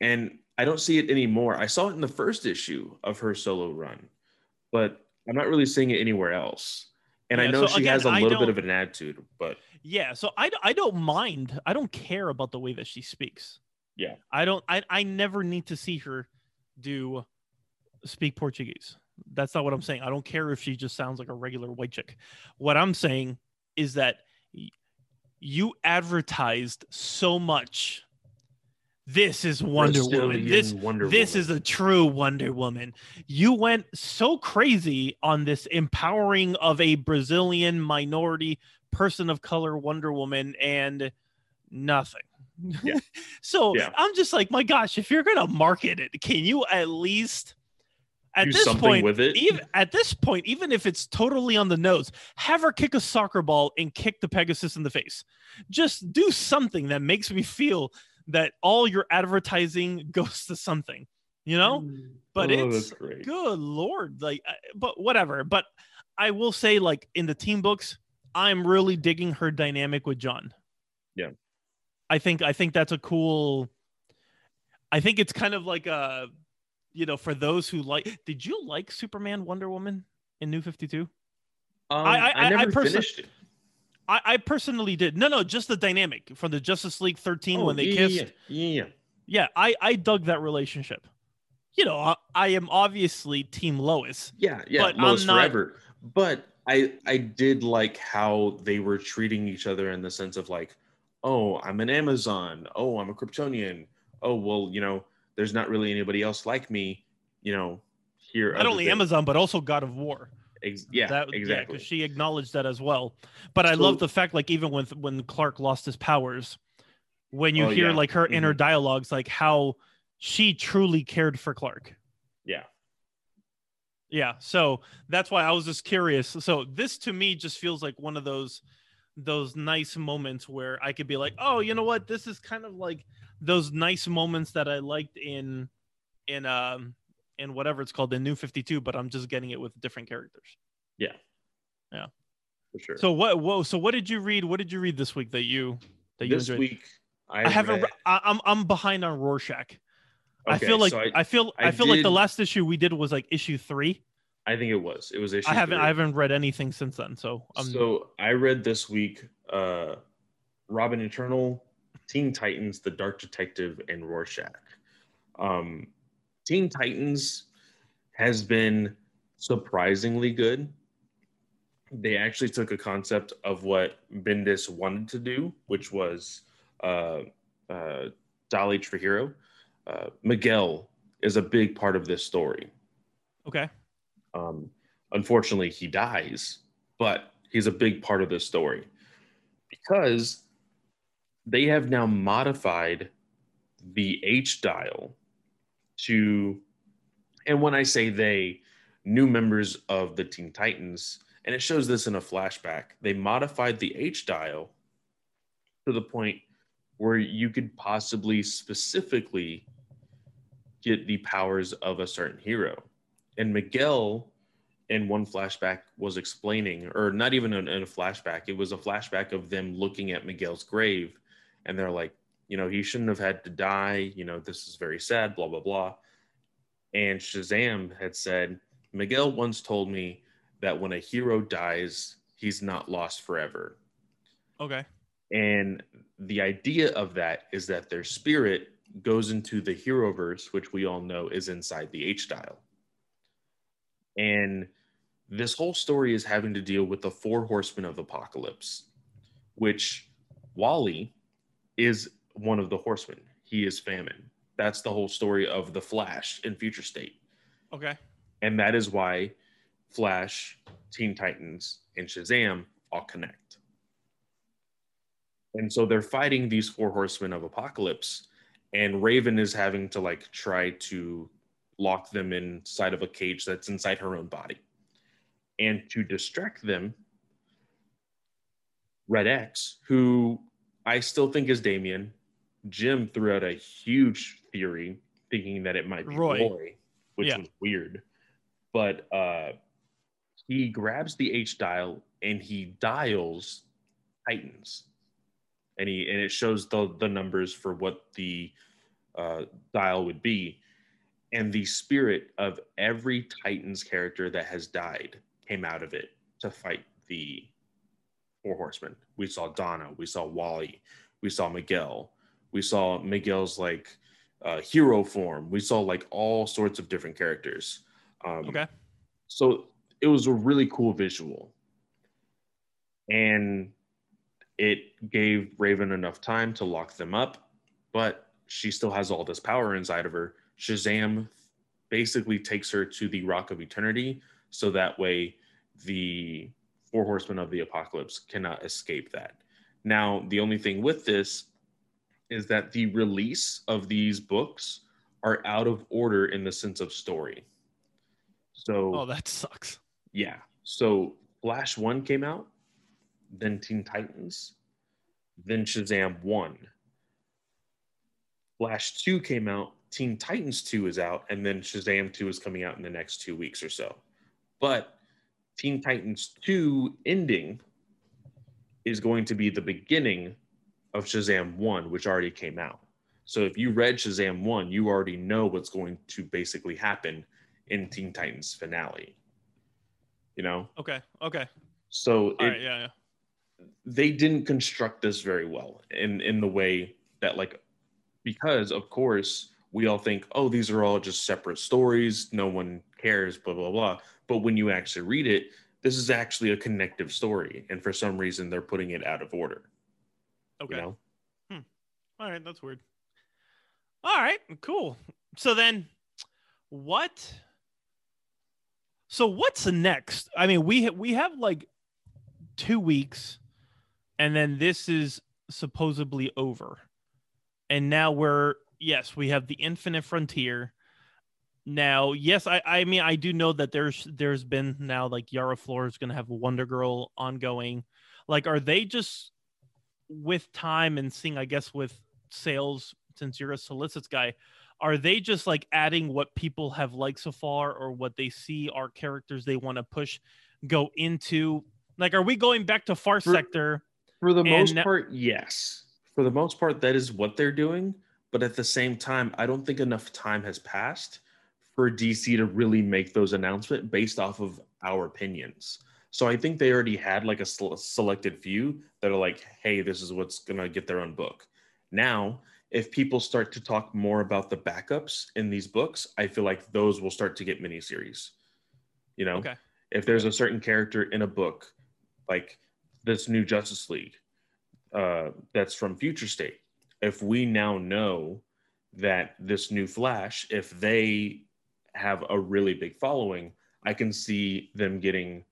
and I don't see it anymore. I saw it in the first issue of her solo run, but I'm not really seeing it anywhere else. And I know so she again, has a little bit of an attitude, but Yeah, so I, I don't mind. I don't care about the way that she speaks. Yeah. I don't I I never need to see her do speak Portuguese. That's not what I'm saying. I don't care if she just sounds like a regular white chick. What I'm saying is that you advertised so much. This is Wonder Woman. This Wonder this Woman. is a true Wonder Woman. You went so crazy on this empowering of a Brazilian minority person of color Wonder Woman and nothing. Yeah. so Yeah. I'm just like, my gosh, if you're gonna market it, can you at least at do this something point with it. even at this point, even if it's totally on the nose, have her kick a soccer ball and kick the Pegasus in the face. Just do something that makes me feel that all your advertising goes to something, you know? Mm. But Oh, it's good lord, like, uh, but whatever. But I will say, like in the team books, I'm really digging her dynamic with John. Yeah. I think I think that's a cool. I think it's kind of like a, you know, for those who like. Did you like Superman, Wonder Woman in New Fifty Two? Um, I- I- I, I never perso- finished it. I, I personally did. No, no, just the dynamic from the Justice League 13 Oh, when they yeah, kissed. Yeah, yeah, yeah. Yeah, I I dug that relationship. You know, I, I am obviously Team Lois. Yeah, yeah, But Lois I'm not- forever. But I I did like how they were treating each other in the sense of like, oh, I'm an Amazon. Oh, I'm a Kryptonian. Oh, well, you know, there's not really anybody else like me. You know, here. Not only than- Amazon, but also God of War. Ex- yeah, that, exactly. because she acknowledged that as well. But I So- love the fact, like even when when Clark lost his powers, when you Oh, hear yeah. like her inner Mhm. dialogues, like how she truly cared for Clark. yeah, Yeah, so that's why I was just curious. So this to me just feels like one of those those nice moments where I could be like, "Oh, you know what? This is kind of like those nice moments that I liked in in um in whatever it's called, the New 52, but I'm just getting it with different characters." Yeah, yeah, for sure. So what whoa, so what did you read? What did you read this week that you that you this enjoyed? week I, I haven't read- re- I, I'm I'm behind on Rorschach. Okay, I feel like so I, feel I, I feel like the last issue we did was like issue 3. I think it was. It was issue. I haven't three. I haven't read anything since then, so I'm so I read this week uh Robin Eternal, Teen Titans, The Dark Detective, and Rorschach. Um Teen Titans has been surprisingly good. They actually took a concept of what Bendis wanted to do, which was uh, uh, for Hero. Uh, Miguel is a big part of this story. okay. Um, unfortunately, he dies, but he's a big part of this story because they have now modified the H dial to, and when I say they, new members of the Teen Titans, and it shows this in a flashback, they modified the H dial to the point where you could possibly specifically get the powers of a certain hero and Miguel in one flashback was explaining, or not even in, in a flashback, it was a flashback of them looking at Miguel's grave, and they're like, you know, he shouldn't have had to die. You know, this is very sad. Blah blah blah. And Shazam had said, Miguel once told me that when a hero dies, he's not lost forever. Okay. And the idea of that is that their spirit goes into the Heroverse, which we all know is inside the H dial. And this whole story is having to deal with the four horsemen of apocalypse, which Wally is one of the horsemen. He is famine. That's the whole story of the Flash in Future State. Okay. And that is why Flash, Teen Titans, and Shazam all connect. And so they're fighting these four horsemen of apocalypse, and Raven is having to like try to lock them inside of a cage that's inside her own body. And to distract them, Red X, who I still think is Damian, Jim threw out a huge theory thinking that it might be Roy. Roy, which Yeah. was weird. But uh, he grabs the H dial and he dials Titans, and he and it shows the the numbers for what the uh, dial would be, and the spirit of every Titans character that has died came out of it to fight the Four Horsemen. We saw Donna, we saw Wally, we saw Miguel, we saw Miguel's like uh, hero form. We saw like all sorts of different characters. Um, Okay. So it was a really cool visual. And it gave Raven enough time to lock them up, but she still has all this power inside of her. Shazam basically takes her to the Rock of Eternity, so that way the Four Horsemen of the Apocalypse cannot escape that. Now, the only thing with this is that the release of these books are out of order in the sense of story. So, Oh, that sucks. yeah. So Flash 1 came out, then Teen Titans, then Shazam 1. Flash 2 came out, Teen Titans 2 is out, and then Shazam 2 is coming out in the next two weeks or so. But Teen Titans 2 ending is going to be the beginning of Shazam 1, which already came out. So if you read Shazam 1, you already know what's going to basically happen in Teen Titans finale. You know? Okay. Okay. So it, right. Yeah. Yeah. they didn't construct this very well in in the way that like because of course we all think oh these are all just separate stories no one cares blah blah blah but when you actually read it this is actually a connective story and for some reason they're putting it out of order Okay. you know hmm. All right, that's weird. All right, cool. So then what So what's next? I mean, we ha- we have like 2 weeks and then this is supposedly over. And now we're yes, we have the Infinite Frontier. Now, yes, I I mean I do know that there's there's been now like Yara Flor is going to have Wonder Girl ongoing. Like are they just with time and seeing I guess with sales since you're a solicits guy are they just like adding what people have liked so far or what they see are characters they want to push go into like are we going back to far For- sector for the most part yes for the most part that is what they're doing but at the same time i don't think enough time has passed for dc to really make those announcements based off of our opinions. So i think they already had like a sel- selected few that are like hey this is what's going to get their own book. Now if people start to talk more about the backups in these books i feel like those will start to get miniseries. You know? Okay. If there's a certain character in a book like this new justice league uh, that's from future state if we now know that this new flash if they have a really big following i can see them getting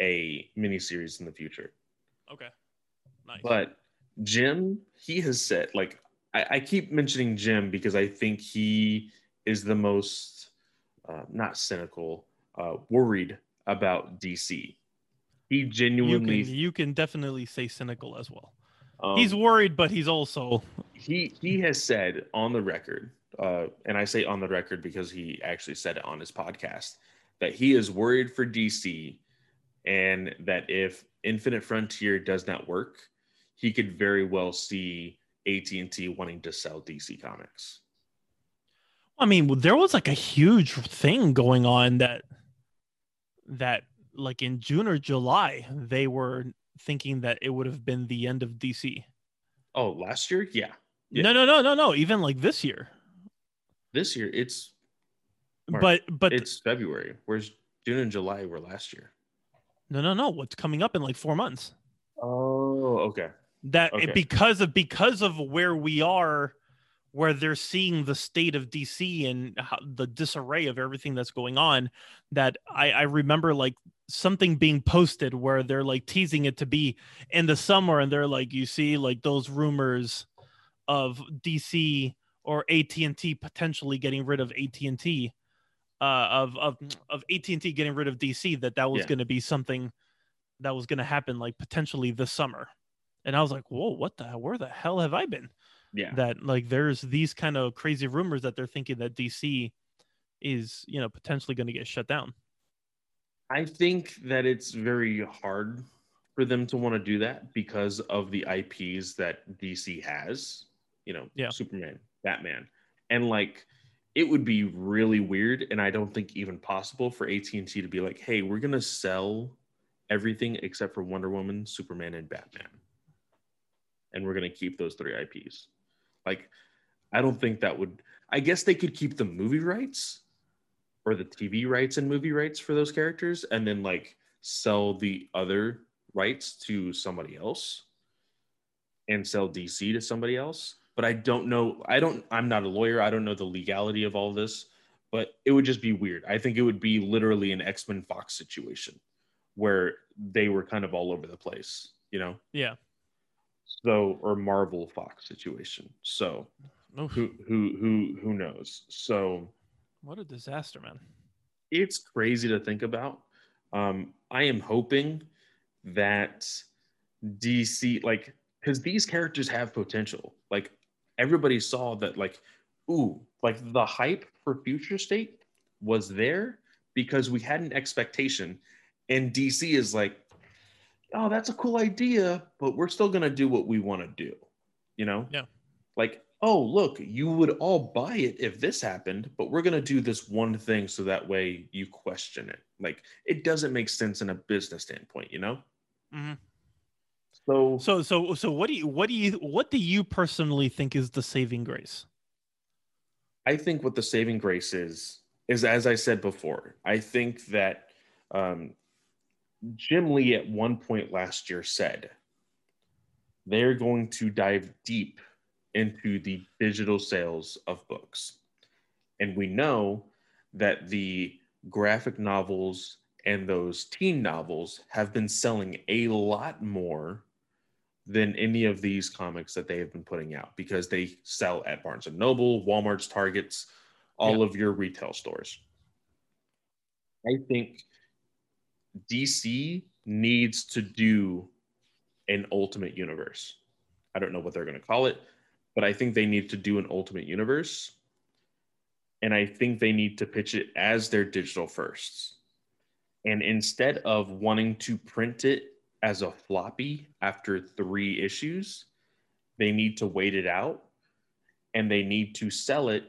a miniseries in the future. Okay. Nice. But Jim, he has said, like, I, I keep mentioning Jim because I think he is the most, uh, not cynical, uh, worried about DC. He you genuinely, can you can definitely say cynical as well um, he's worried but he's also he he has said on the record, uh, and I say on the record because he actually said it on his podcast that he is worried for DC, and that if Infinite Frontier does not work, he could very well see AT and T wanting to sell DC Comics. I mean, there was like a huge thing going on that that like in June or July they were thinking that it would have been the end of DC. Oh, last year, yeah. Yeah. No, no, no, no, no. Even like this year, This year, it's March. but but it's February. Whereas June and July were last year. no, no, no. What's coming up in like four months? Oh, okay. That Okay. because of because of where we are, where they're seeing the state of DC and how, the disarray of everything that's going on. That I I remember like something being posted where they're like teasing it to be in the summer, and they're like, you see, like those rumors of DC or AT and T potentially getting rid of AT and T, uh, of of of AT and T getting rid of DC. That that was Yeah. going to be something that was going to happen like potentially this summer. And I was like, whoa, what the where the hell have I been? Yeah. That like there's these kind of crazy rumors that they're thinking that DC is, you know, potentially going to get shut down. I think that it's very hard for them to want to do that because of the IPs that DC has, you know, Yeah. Superman, Batman. And like it would be really weird and I don't think even possible for AT&T to be like, "Hey, we're going to sell everything except for Wonder Woman, Superman and Batman." And we're going to keep those three IPs. Like I don't think that would. I guess they could keep the movie rights or the TV rights and movie rights for those characters, and then like sell the other rights to somebody else and sell DC to somebody else. But I don't know. I don't. I'm not a lawyer. I don't know the legality of all this. But it would just be weird. I think it would be literally an X Men Fox situation where they were kind of all over the place. You know. Yeah. So or Marvel Fox situation. So Oof. who who who who knows? So What a disaster, man. it's crazy to think about. Um, I am hoping that DC, like, because these characters have potential. Like, everybody saw that, like, ooh, like the hype for Future State was there because we had an expectation, and DC is like, oh, that's a cool idea, but we're still gonna do what we want to do, you know? Yeah. Like, oh, look, you would all buy it if this happened, but we're gonna do this one thing so that way you question it. Like, it doesn't make sense in a business standpoint, you know? Mhm. So, So so so what do you what do you what do you personally think is the saving grace? I think what the saving grace is is as I said before. I think that um, Jim Lee at one point last year said they're going to dive deep into the digital sales of books, and we know that the graphic novels and those teen novels have been selling a lot more than any of these comics that they have been putting out because they sell at Barnes and Noble, Walmart's, Targets, all of your retail stores. I think DC needs to do an ultimate universe. I don't know what they're going to call it, but I think they need to do an ultimate universe. And I think they need to pitch it as their digital firsts. And instead of wanting to print it as a floppy after three issues, they need to wait it out and they need to sell it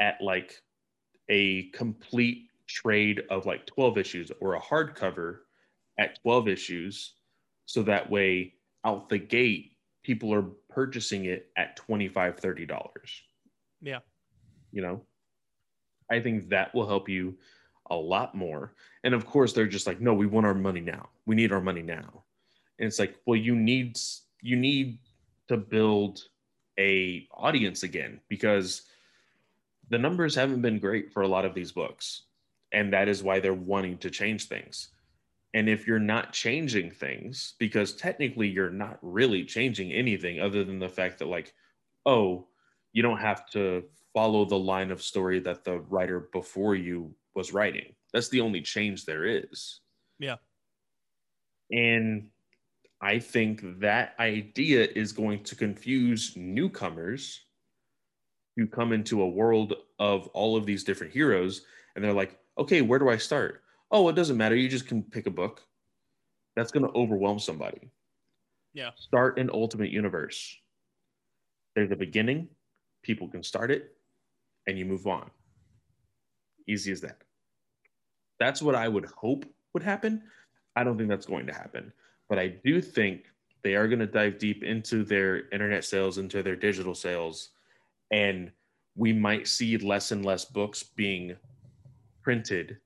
at like a complete trade of like 12 issues or a hardcover at 12 issues. So that way, out the gate, people are purchasing it at 25 $30. Yeah. You know, I think that will help you a lot more. And of course, they're just like, no, we want our money now. We need our money now. And it's like, well, you need you need to build a audience again because the numbers haven't been great for a lot of these books. And that is why they're wanting to change things. And if you're not changing things, because technically you're not really changing anything other than the fact that, like, oh, you don't have to follow the line of story that the writer before you was writing. That's the only change there is. Yeah. And I think that idea is going to confuse newcomers who come into a world of all of these different heroes. And they're like, okay, where do I start? Oh, it doesn't matter. You just can pick a book. That's going to overwhelm somebody. Yeah. Start an ultimate universe. There's a beginning, people can start it, and you move on. Easy as that. That's what I would hope would happen. I don't think that's going to happen. But I do think they are going to dive deep into their internet sales, into their digital sales, and we might see less and less books being printed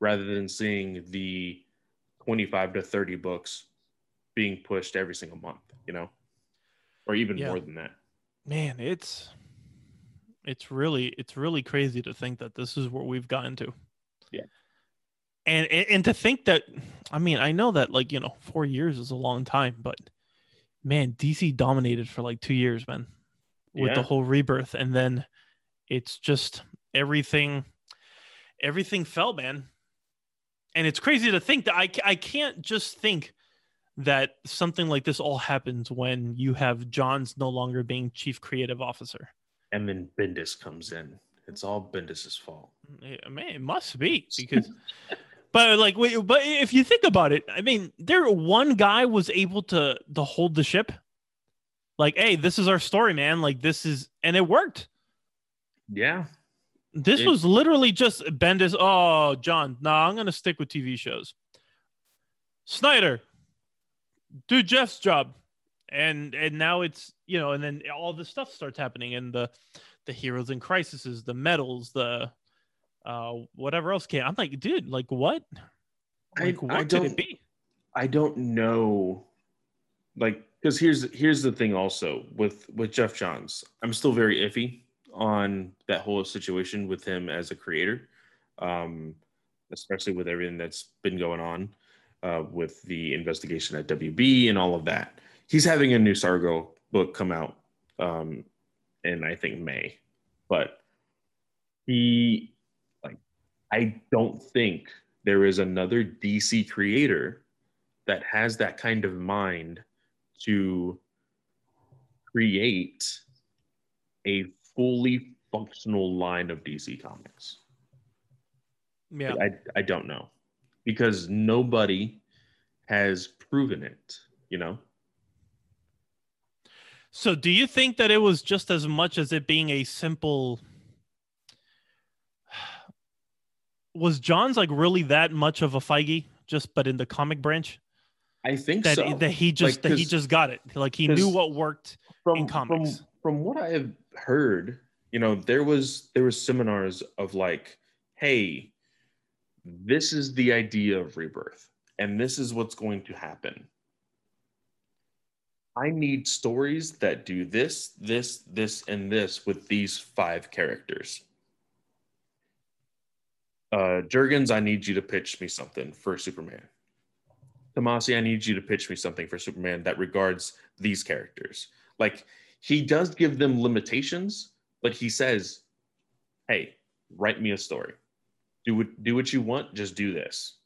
rather than seeing the 25 to 30 books being pushed every single month, you know, or even Yeah. more than that. Man, it's it's really it's really crazy to think that this is where we've gotten to. Yeah. And and, and to think that I mean, I know that like, you know, 4 years is a long time, but man, DC dominated for like 2 years, man. With the whole rebirth and then it's just everything everything fell, man. And it's crazy to think that I I can't just think that something like this all happens when you have Johns no longer being chief creative officer. And then Bendis comes in. It's all Bendis's fault. I mean, it must be because, but like, wait, but if you think about it, I mean, there one guy was able to to hold the ship. Like, hey, this is our story, man. Like, this is, and it worked. Yeah. This It- was literally just Bendis. Oh, John, nah, I'm gonna stick with TV shows. Snyder, do Geoff's job. and and now it's you know and then all this stuff starts happening and the the heroes and crises the medals the uh whatever else came i'm like dude like what like I, what I could don't it be I don't know like because here's here's the thing also with with Geoff Johns. I'm still very iffy on that whole situation with him as a creator. Um especially with everything that's been going on uh, with the investigation at WB and all of that. He's having a new Sargo book come out um, in I think May, but he like I don't think there is another DC creator that has that kind of mind to create a fully functional line of DC comics. yeah I, I don't know because nobody has proven it, you know? So, do you think that it was just as much as it being a simple? Was Johns like really that much of a Feige, just but in the comic branch I think that so. that he just Like, that he just got it, like he knew what worked. from, in comics. From, from what I have heard, you know, there was there was seminars of like, hey, this is the idea of rebirth, and this is what's going to happen. I need stories that do this, this, this, and this with these five characters. Uh, Jurgens, I need you to pitch me something for Superman. Tomasi, I need you to pitch me something for Superman that regards these characters. Like he does give them limitations, but he says, "Hey, write me a story. Do what do what you want. Just do this."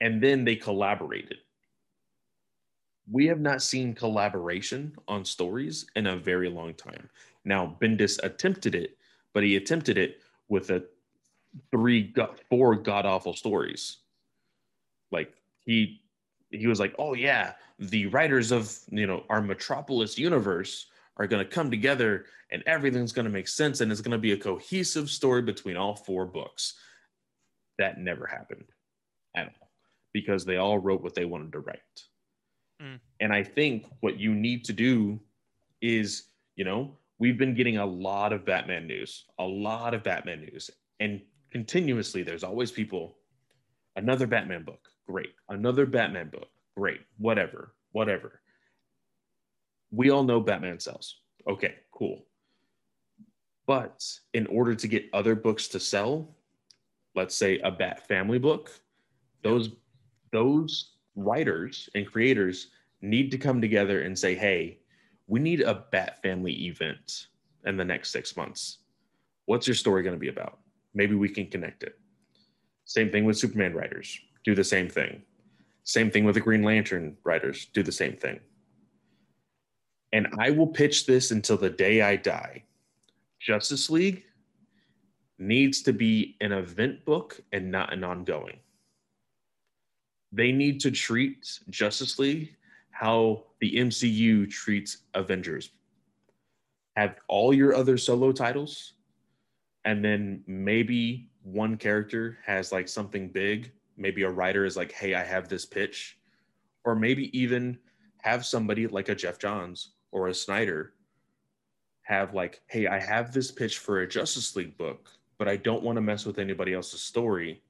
And then they collaborated. We have not seen collaboration on stories in a very long time. Now, Bendis attempted it, but he attempted it with a three, four god awful stories. Like he he was like, "Oh yeah, the writers of you know our Metropolis universe are going to come together, and everything's going to make sense, and it's going to be a cohesive story between all four books." That never happened at all because they all wrote what they wanted to write. Mm. And I think what you need to do is, you know, we've been getting a lot of Batman news, a lot of Batman news, and continuously there's always people another Batman book, great. Another Batman book, great. Whatever, whatever. We all know Batman sells. Okay, cool. But in order to get other books to sell, let's say a Bat family book, those those writers and creators need to come together and say, "Hey, we need a Bat family event in the next 6 months. What's your story going to be about? Maybe we can connect it." Same thing with Superman writers. Do the same thing. Same thing with the Green Lantern writers. Do the same thing. And I will pitch this until the day I die. Justice League needs to be an event book and not an ongoing. They need to treat Justice League how the MCU treats Avengers. Have all your other solo titles, and then maybe one character has like something big. Maybe a writer is like, hey, I have this pitch. Or maybe even have somebody like a Geoff Johns or a Snyder have like, hey, I have this pitch for a Justice League book, but I don't want to mess with anybody else's story.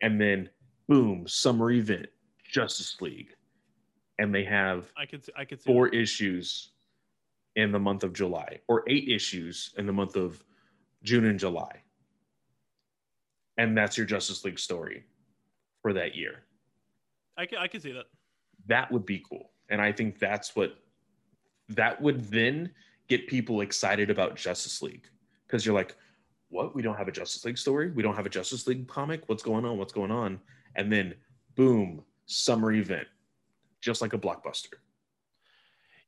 And then boom, summer event, Justice League. And they have I could I could four issues in the month of July or eight issues in the month of June and July. And that's your Justice League story for that year. I can, I could see that. That would be cool. And I think that's what that would then get people excited about Justice League because you're like, what? We don't have a Justice League story? We don't have a Justice League comic? What's going on? What's going on? And then boom, summer event, just like a blockbuster.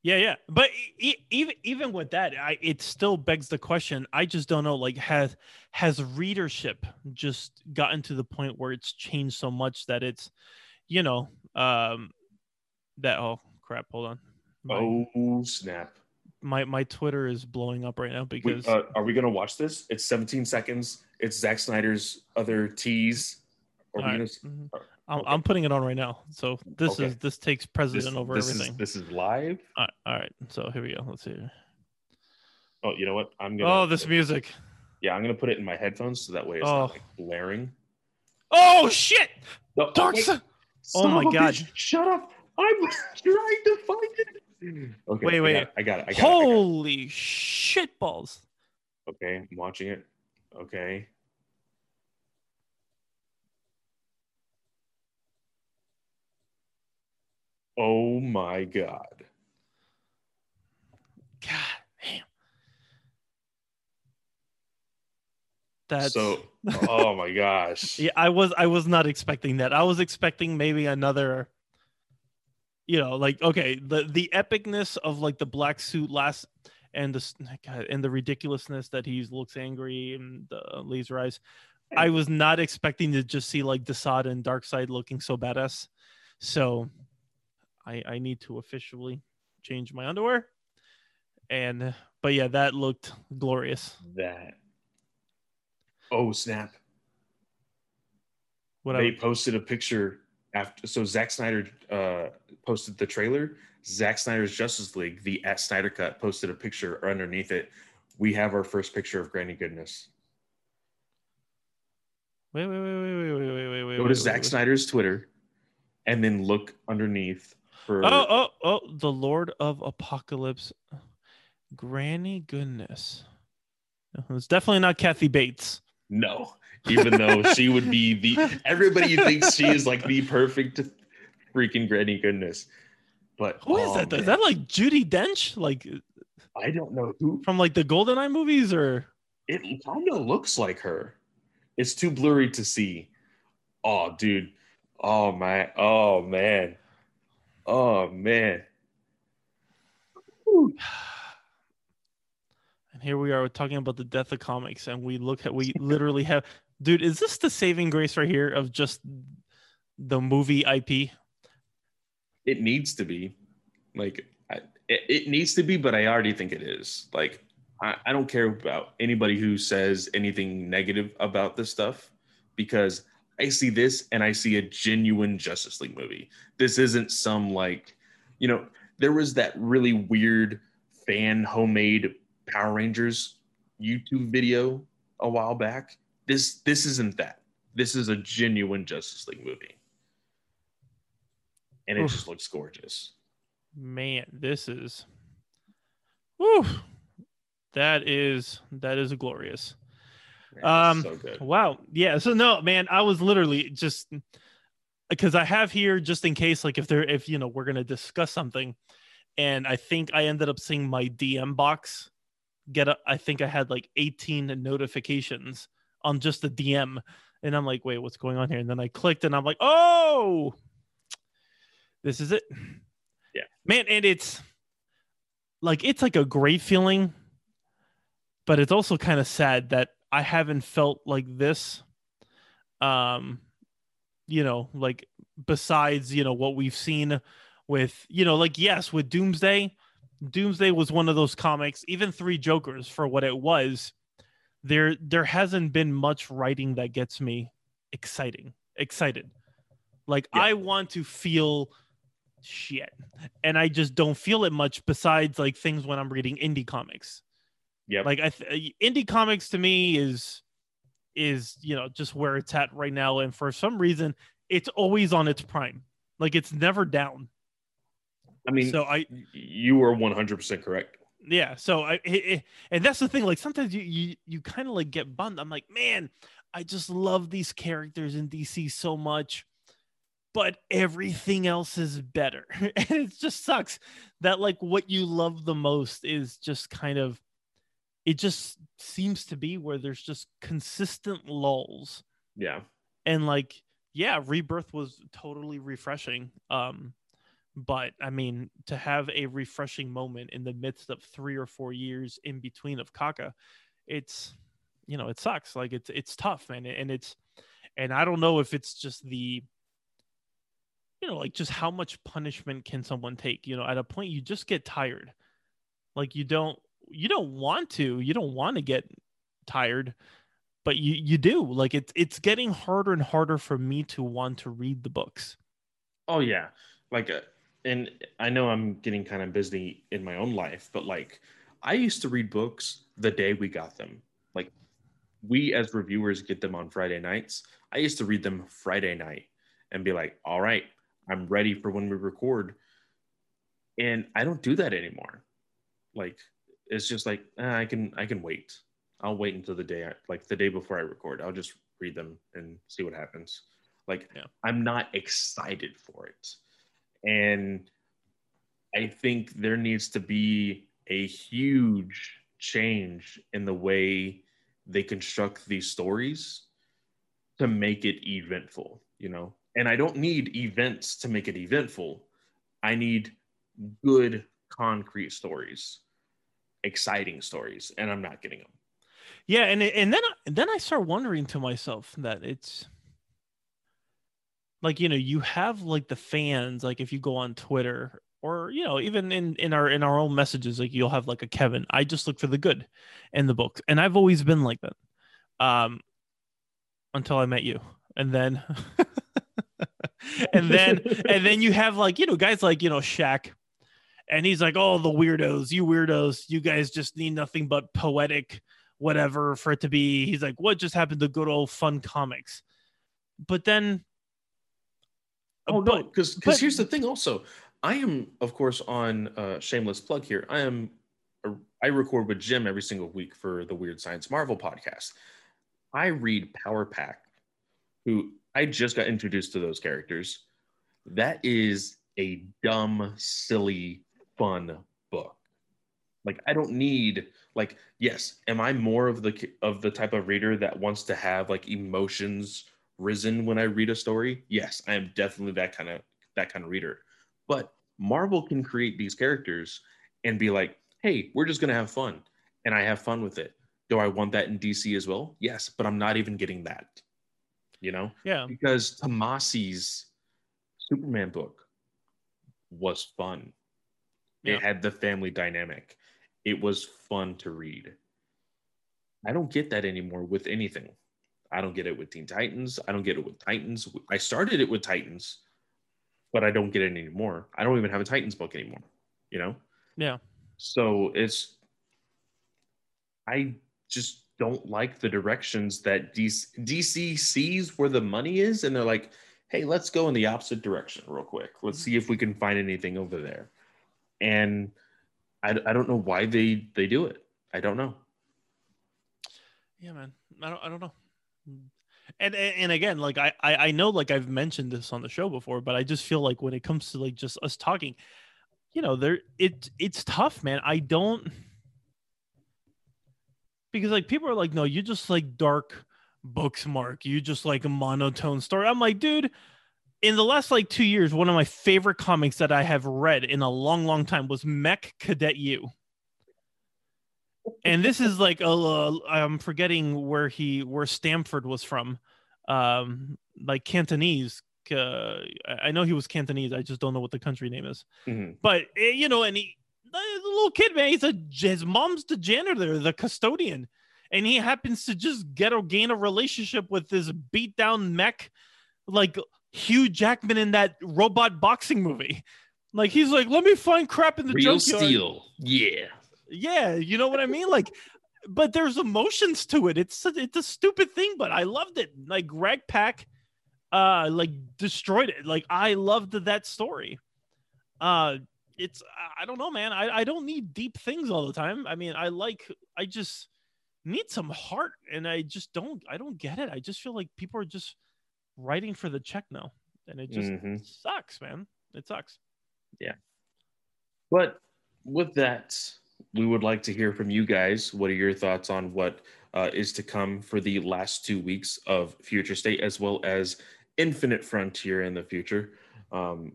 Yeah, yeah, but e- even even with that, I it still begs the question. I just don't know. Like, has has readership just gotten to the point where it's changed so much that it's, you know, um, that oh crap, hold on, my Oh snap! my, my Twitter is blowing up right now because uh, are we gonna watch this? It's 17 seconds. It's Zack Snyder's other tease. Are we gonna? right. I'm, Okay. I'm putting it on right now. So this Okay. is this takes precedent over this everything. Is, this is live. All right, all right, so here we go. Let's see. Oh, you know what? I'm gonna. Oh, this music. Yeah, I'm gonna put it in my headphones so that way it's Oh. not like blaring. Oh shit! No, Dark wait. Oh my God. bitch, Shut up! I'm trying to find it. Okay. Wait, wait. it, I got it. I got it. I got it. Holy shit balls! Okay, I'm watching it. Okay. Oh my god. God damn. That's so oh my gosh. yeah. I was I was not expecting that. I was expecting maybe another. You know, like okay, the the epicness of like the black suit last and the God, and the ridiculousness that he looks angry and the laser eyes. I was not expecting to just see like Desaad and Darkseid looking so badass. So I, I need to officially change my underwear. And but yeah, that looked glorious. That. Oh snap! What they I, posted a picture after. So Zack Snyder uh, posted the trailer. Zack Snyder's Justice League, the at Snyder cut, posted a picture underneath it. We have our first picture of Granny Goodness. Wait, wait, wait, wait, wait, wait, wait, wait. Go to wait, Zack wait. Snyder's Twitter, and then look underneath for Oh, oh, oh, the Lord of Apocalypse. Granny goodness. It's definitely not Kathy Bates. no, even though she would be the everybody thinks she is like the perfect freaking Granny Goodness. But Who is oh, that? Is man, that like Judi Dench? Like I don't know who from like the GoldenEye movies or it kind of looks like her. It's too blurry to see. Oh, dude. Oh my. Oh man. Oh man. Whew. And here we are talking about the death of comics, and we look at we literally have, dude. Is this the saving grace right here of just the movie IP? It needs to be. Like I, it, it needs to be, but I already think it is. Like I, I don't care about anybody who says anything negative about this stuff because I see this and I see a genuine Justice League movie. This isn't some like, you know, there was that really weird fan homemade Power Rangers YouTube video a while back. This this isn't that. This is a genuine Justice League movie. And it Oof. just looks gorgeous. Man, this is, whew, that is that is glorious. Um, so good. Wow. Yeah. So no, man, I was literally just because I have here just in case, like if there, if you know, we're gonna discuss something, and I think I ended up seeing my DM box get. A, I think I had like 18 notifications on just the DM, and I'm like, wait, what's going on here? And then I clicked, and I'm like, oh, this is it. Yeah. man, and it's like it's like a great feeling, but it's also kind of sad that I haven't felt like this. Um, you know, like besides, you know, what we've seen with, you know, like yes, with Doomsday, Doomsday was one of those comics, even Three Jokers for what it was. There there hasn't been much writing that gets me exciting, excited. Like Yeah. I want to feel shit. And I just don't feel it much besides like things when I'm reading indie comics Yep. like I th- indie comics to me is is you know just where it's at right now and for some reason it's always on its prime like it's never down I mean, so i you are 100% correct. yeah so i it, it- and that's the thing like sometimes you you, you kind of like get bummed i'm like man i just love these characters in dc so much but everything else is better and it just sucks that like what you love the most is just kind of it just seems to be where there's just consistent lulls. Yeah. and like yeah rebirth was totally refreshing um but i mean to have a refreshing moment in the midst of three or four years in between of kaka it's you know it sucks. Like it's it's tough man. And it's and i don't know if it's just the you know like just how much punishment can someone take? You know at a point you just get tired. Like you don't you don't want to you don't want to get tired but you you do like it's it's getting harder and harder for me to want to read the books. Oh yeah, like, uh, and I know I'm getting kind of busy in my own life, but like, I used to read books the day we got them. Like, we as reviewers get them on Friday nights. I used to read them Friday night and be like, all right, I'm ready for when we record. And I don't do that anymore. Like, it's just like eh, I can I can wait. I'll wait until the day I, like the day before I record. I'll just read them and see what happens. Like yeah. I'm not excited for it. And I think there needs to be a huge change in the way they construct these stories to make it eventful, you know? And I don't need events to make it eventful. I need good concrete stories, exciting stories, and I'm not getting them. Yeah, and and then and then I start wondering to myself that it's like you know you have like the fans like if you go on Twitter or you know even in in our in our own messages like you'll have like a Kevin I just look for the good in the book and I've always been like that um until I met you and then and then and then you have like you know guys like you know Shaq and he's like oh the weirdos you weirdos you guys just need nothing but poetic whatever for it to be. He's like what just happened to good old fun comics? But then oh but, no because because here's the thing also. I am of course on uh shameless plug here. I am i record with jim every single week for the weird science marvel podcast. I read power pack who i just got introduced to those characters. That is a dumb silly fun book. Like i don't need like yes am i more of the of the type of reader that wants to have like emotions risen when i read a story? Yes i am definitely that kind of that kind of reader. But marvel can create these characters and be like hey we're just going to have fun and i have fun with it. Do i want that in dc as well? Yes but i'm not even getting that you know? Yeah. Because tomasi's superman book was fun yeah. it had the family dynamic it was fun to read. I don't get that anymore with anything. I don't get it with Teen Titans. I don't get it with Titans. I started it with Titans, but I don't get it anymore. I don't even have a Titans book anymore, you know? Yeah. So it's, I just don't like the directions that DC, DC sees where the money is. And they're like, hey, let's go in the opposite direction real quick. Let's mm-hmm. see if we can find anything over there. And, I, I don't know why they they do it. I don't know. Yeah, man. I don't I don't know. And and again, like I I know like I've mentioned this on the show before, but I just feel like when it comes to like just us talking, you know, there it it's tough, man. I don't because like people are like, no, you just like dark books, Mark. You just like a monotone story. I'm like, dude, in the last like two years, one of my favorite comics that I have read in a long, long time was Mech Cadet Yu. And this is like a, uh, I'm forgetting where he where Stanford was from, um, like Cantonese. Uh, I know he was Cantonese. I just don't know what the country name is. Mm-hmm. But eh, you know, and he, the little kid, man, he's a his mom's the janitor, the custodian, and he happens to just get or gain a relationship with this beat down mech, like Hugh Jackman in that robot boxing movie. Like he's like, let me find crap in the Real junkyard. steel. Yeah. Yeah, you know what I mean? Like, but there's emotions to it. It's a, it's a stupid thing, but I loved it. Like Greg Pak, uh, like destroyed it. Like I loved that story. Uh, it's I don't know, man. I I don't need deep things all the time. I mean, I like I just need some heart, and I just don't. I don't get it. I just feel like people are just writing for the check now, and it just mm-hmm. sucks, man. It sucks. Yeah. But with that, we would like to hear from you guys. What are your thoughts on what uh, is to come for the last two weeks of Future State, as well as Infinite Frontier in the future? Um,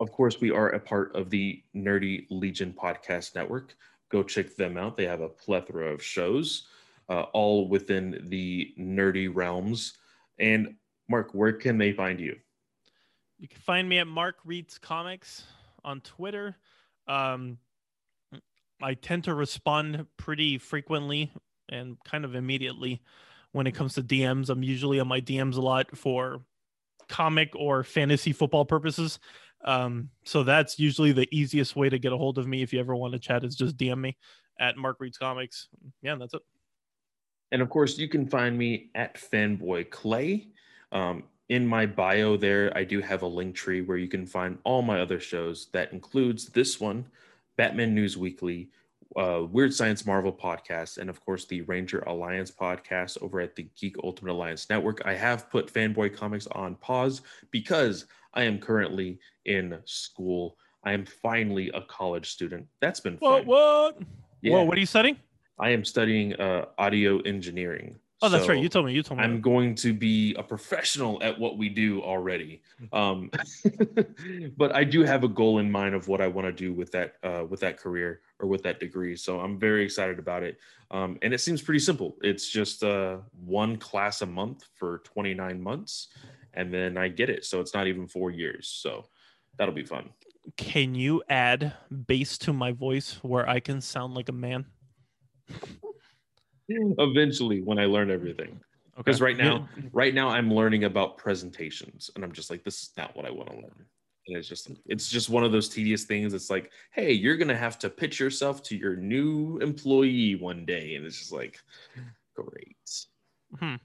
of course, we are a part of the Nerdy Legion podcast network. Go check them out. They have a plethora of shows, uh, all within the nerdy realms. And Mark, where can they find you? You can find me at Mark Reads Comics on Twitter. Um, I tend to respond pretty frequently and kind of immediately when it comes to DMs. I'm usually on my DMs a lot for comic or fantasy football purposes. Um, so that's usually the easiest way to get a hold of me if you ever want to chat is just DM me at Mark Reads Comics. Yeah, that's it. And of course, you can find me at Fanboy Clay. Um, in my bio there, I do have a link tree where you can find all my other shows. That includes this one, Batman News Weekly, uh, Weird Science Marvel podcast, and of course the Ranger Alliance podcast over at the Geek Ultimate Alliance Network. I have put Fanboy Comics on pause because I am currently in school. I am finally a college student. That's been fun. What? What? Yeah. Whoa, what are you studying? I am studying uh, audio engineering. Oh, that's so right. You told me. You told me. I'm going to be a professional at what we do already. Um, but I do have a goal in mind of what I want to do with that uh, with that career or with that degree. So I'm very excited about it. Um, and it seems pretty simple. It's just uh, one class a month for 29 months, and then I get it. So it's not even four years. So that'll be fun. Can you add bass to my voice where I can sound like a man? eventually when I learn everything. Because okay. right now, right now I'm learning about presentations, and I'm just like, this is not what I want to learn. And it's just, it's just one of those tedious things. It's like, hey, you're gonna have to pitch yourself to your new employee one day, and it's just like, great. Hmm.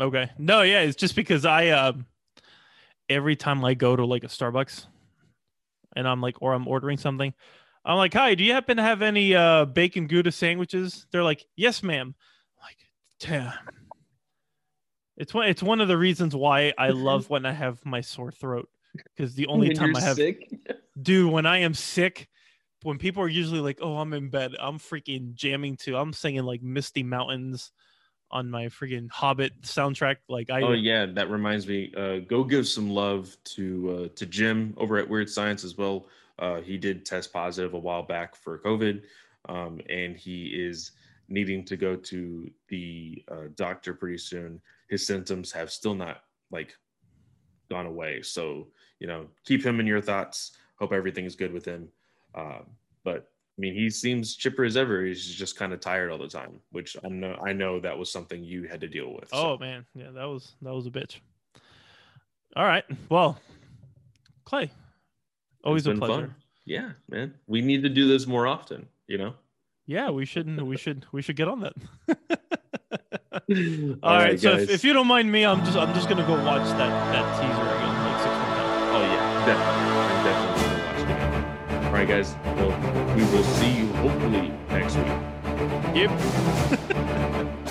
Okay. No, yeah, it's just because I, uh, every time I go to like a Starbucks, and I'm like, or I'm ordering something, I'm like, hi, do you happen to have any uh, bacon Gouda sandwiches? They're like, yes, ma'am. I'm like, damn. It's one. It's one of the reasons why I love when I have my sore throat because the only when time I have, sick? dude, when I am sick, when people are usually like, "Oh, I'm in bed," I'm freaking jamming too. I'm singing like "Misty Mountains" on my freaking Hobbit soundtrack. Like, I oh yeah, that reminds me. Uh, go give some love to uh, to Jim over at Weird Science as well. Uh, he did test positive a while back for COVID, um, and he is needing to go to the uh, doctor pretty soon. His symptoms have still not like gone away. So, you know, keep him in your thoughts. Hope everything is good with him. Uh, but I mean, he seems chipper as ever. He's just kind of tired all the time, which I know I know that was something you had to deal with. Oh man, yeah, that was that was a bitch. All right, well, Clay, Always a pleasure. Fun. Yeah, man. We need to do this more often, you know? Yeah, we shouldn't we should we should get on that. All, All right, right so if, if, you don't mind me, I'm just I'm just gonna go watch that that teaser again, like six months out. Oh yeah, definitely. I'm definitely gonna watch it again. All right, guys. Well, we will see you hopefully next week. Yep.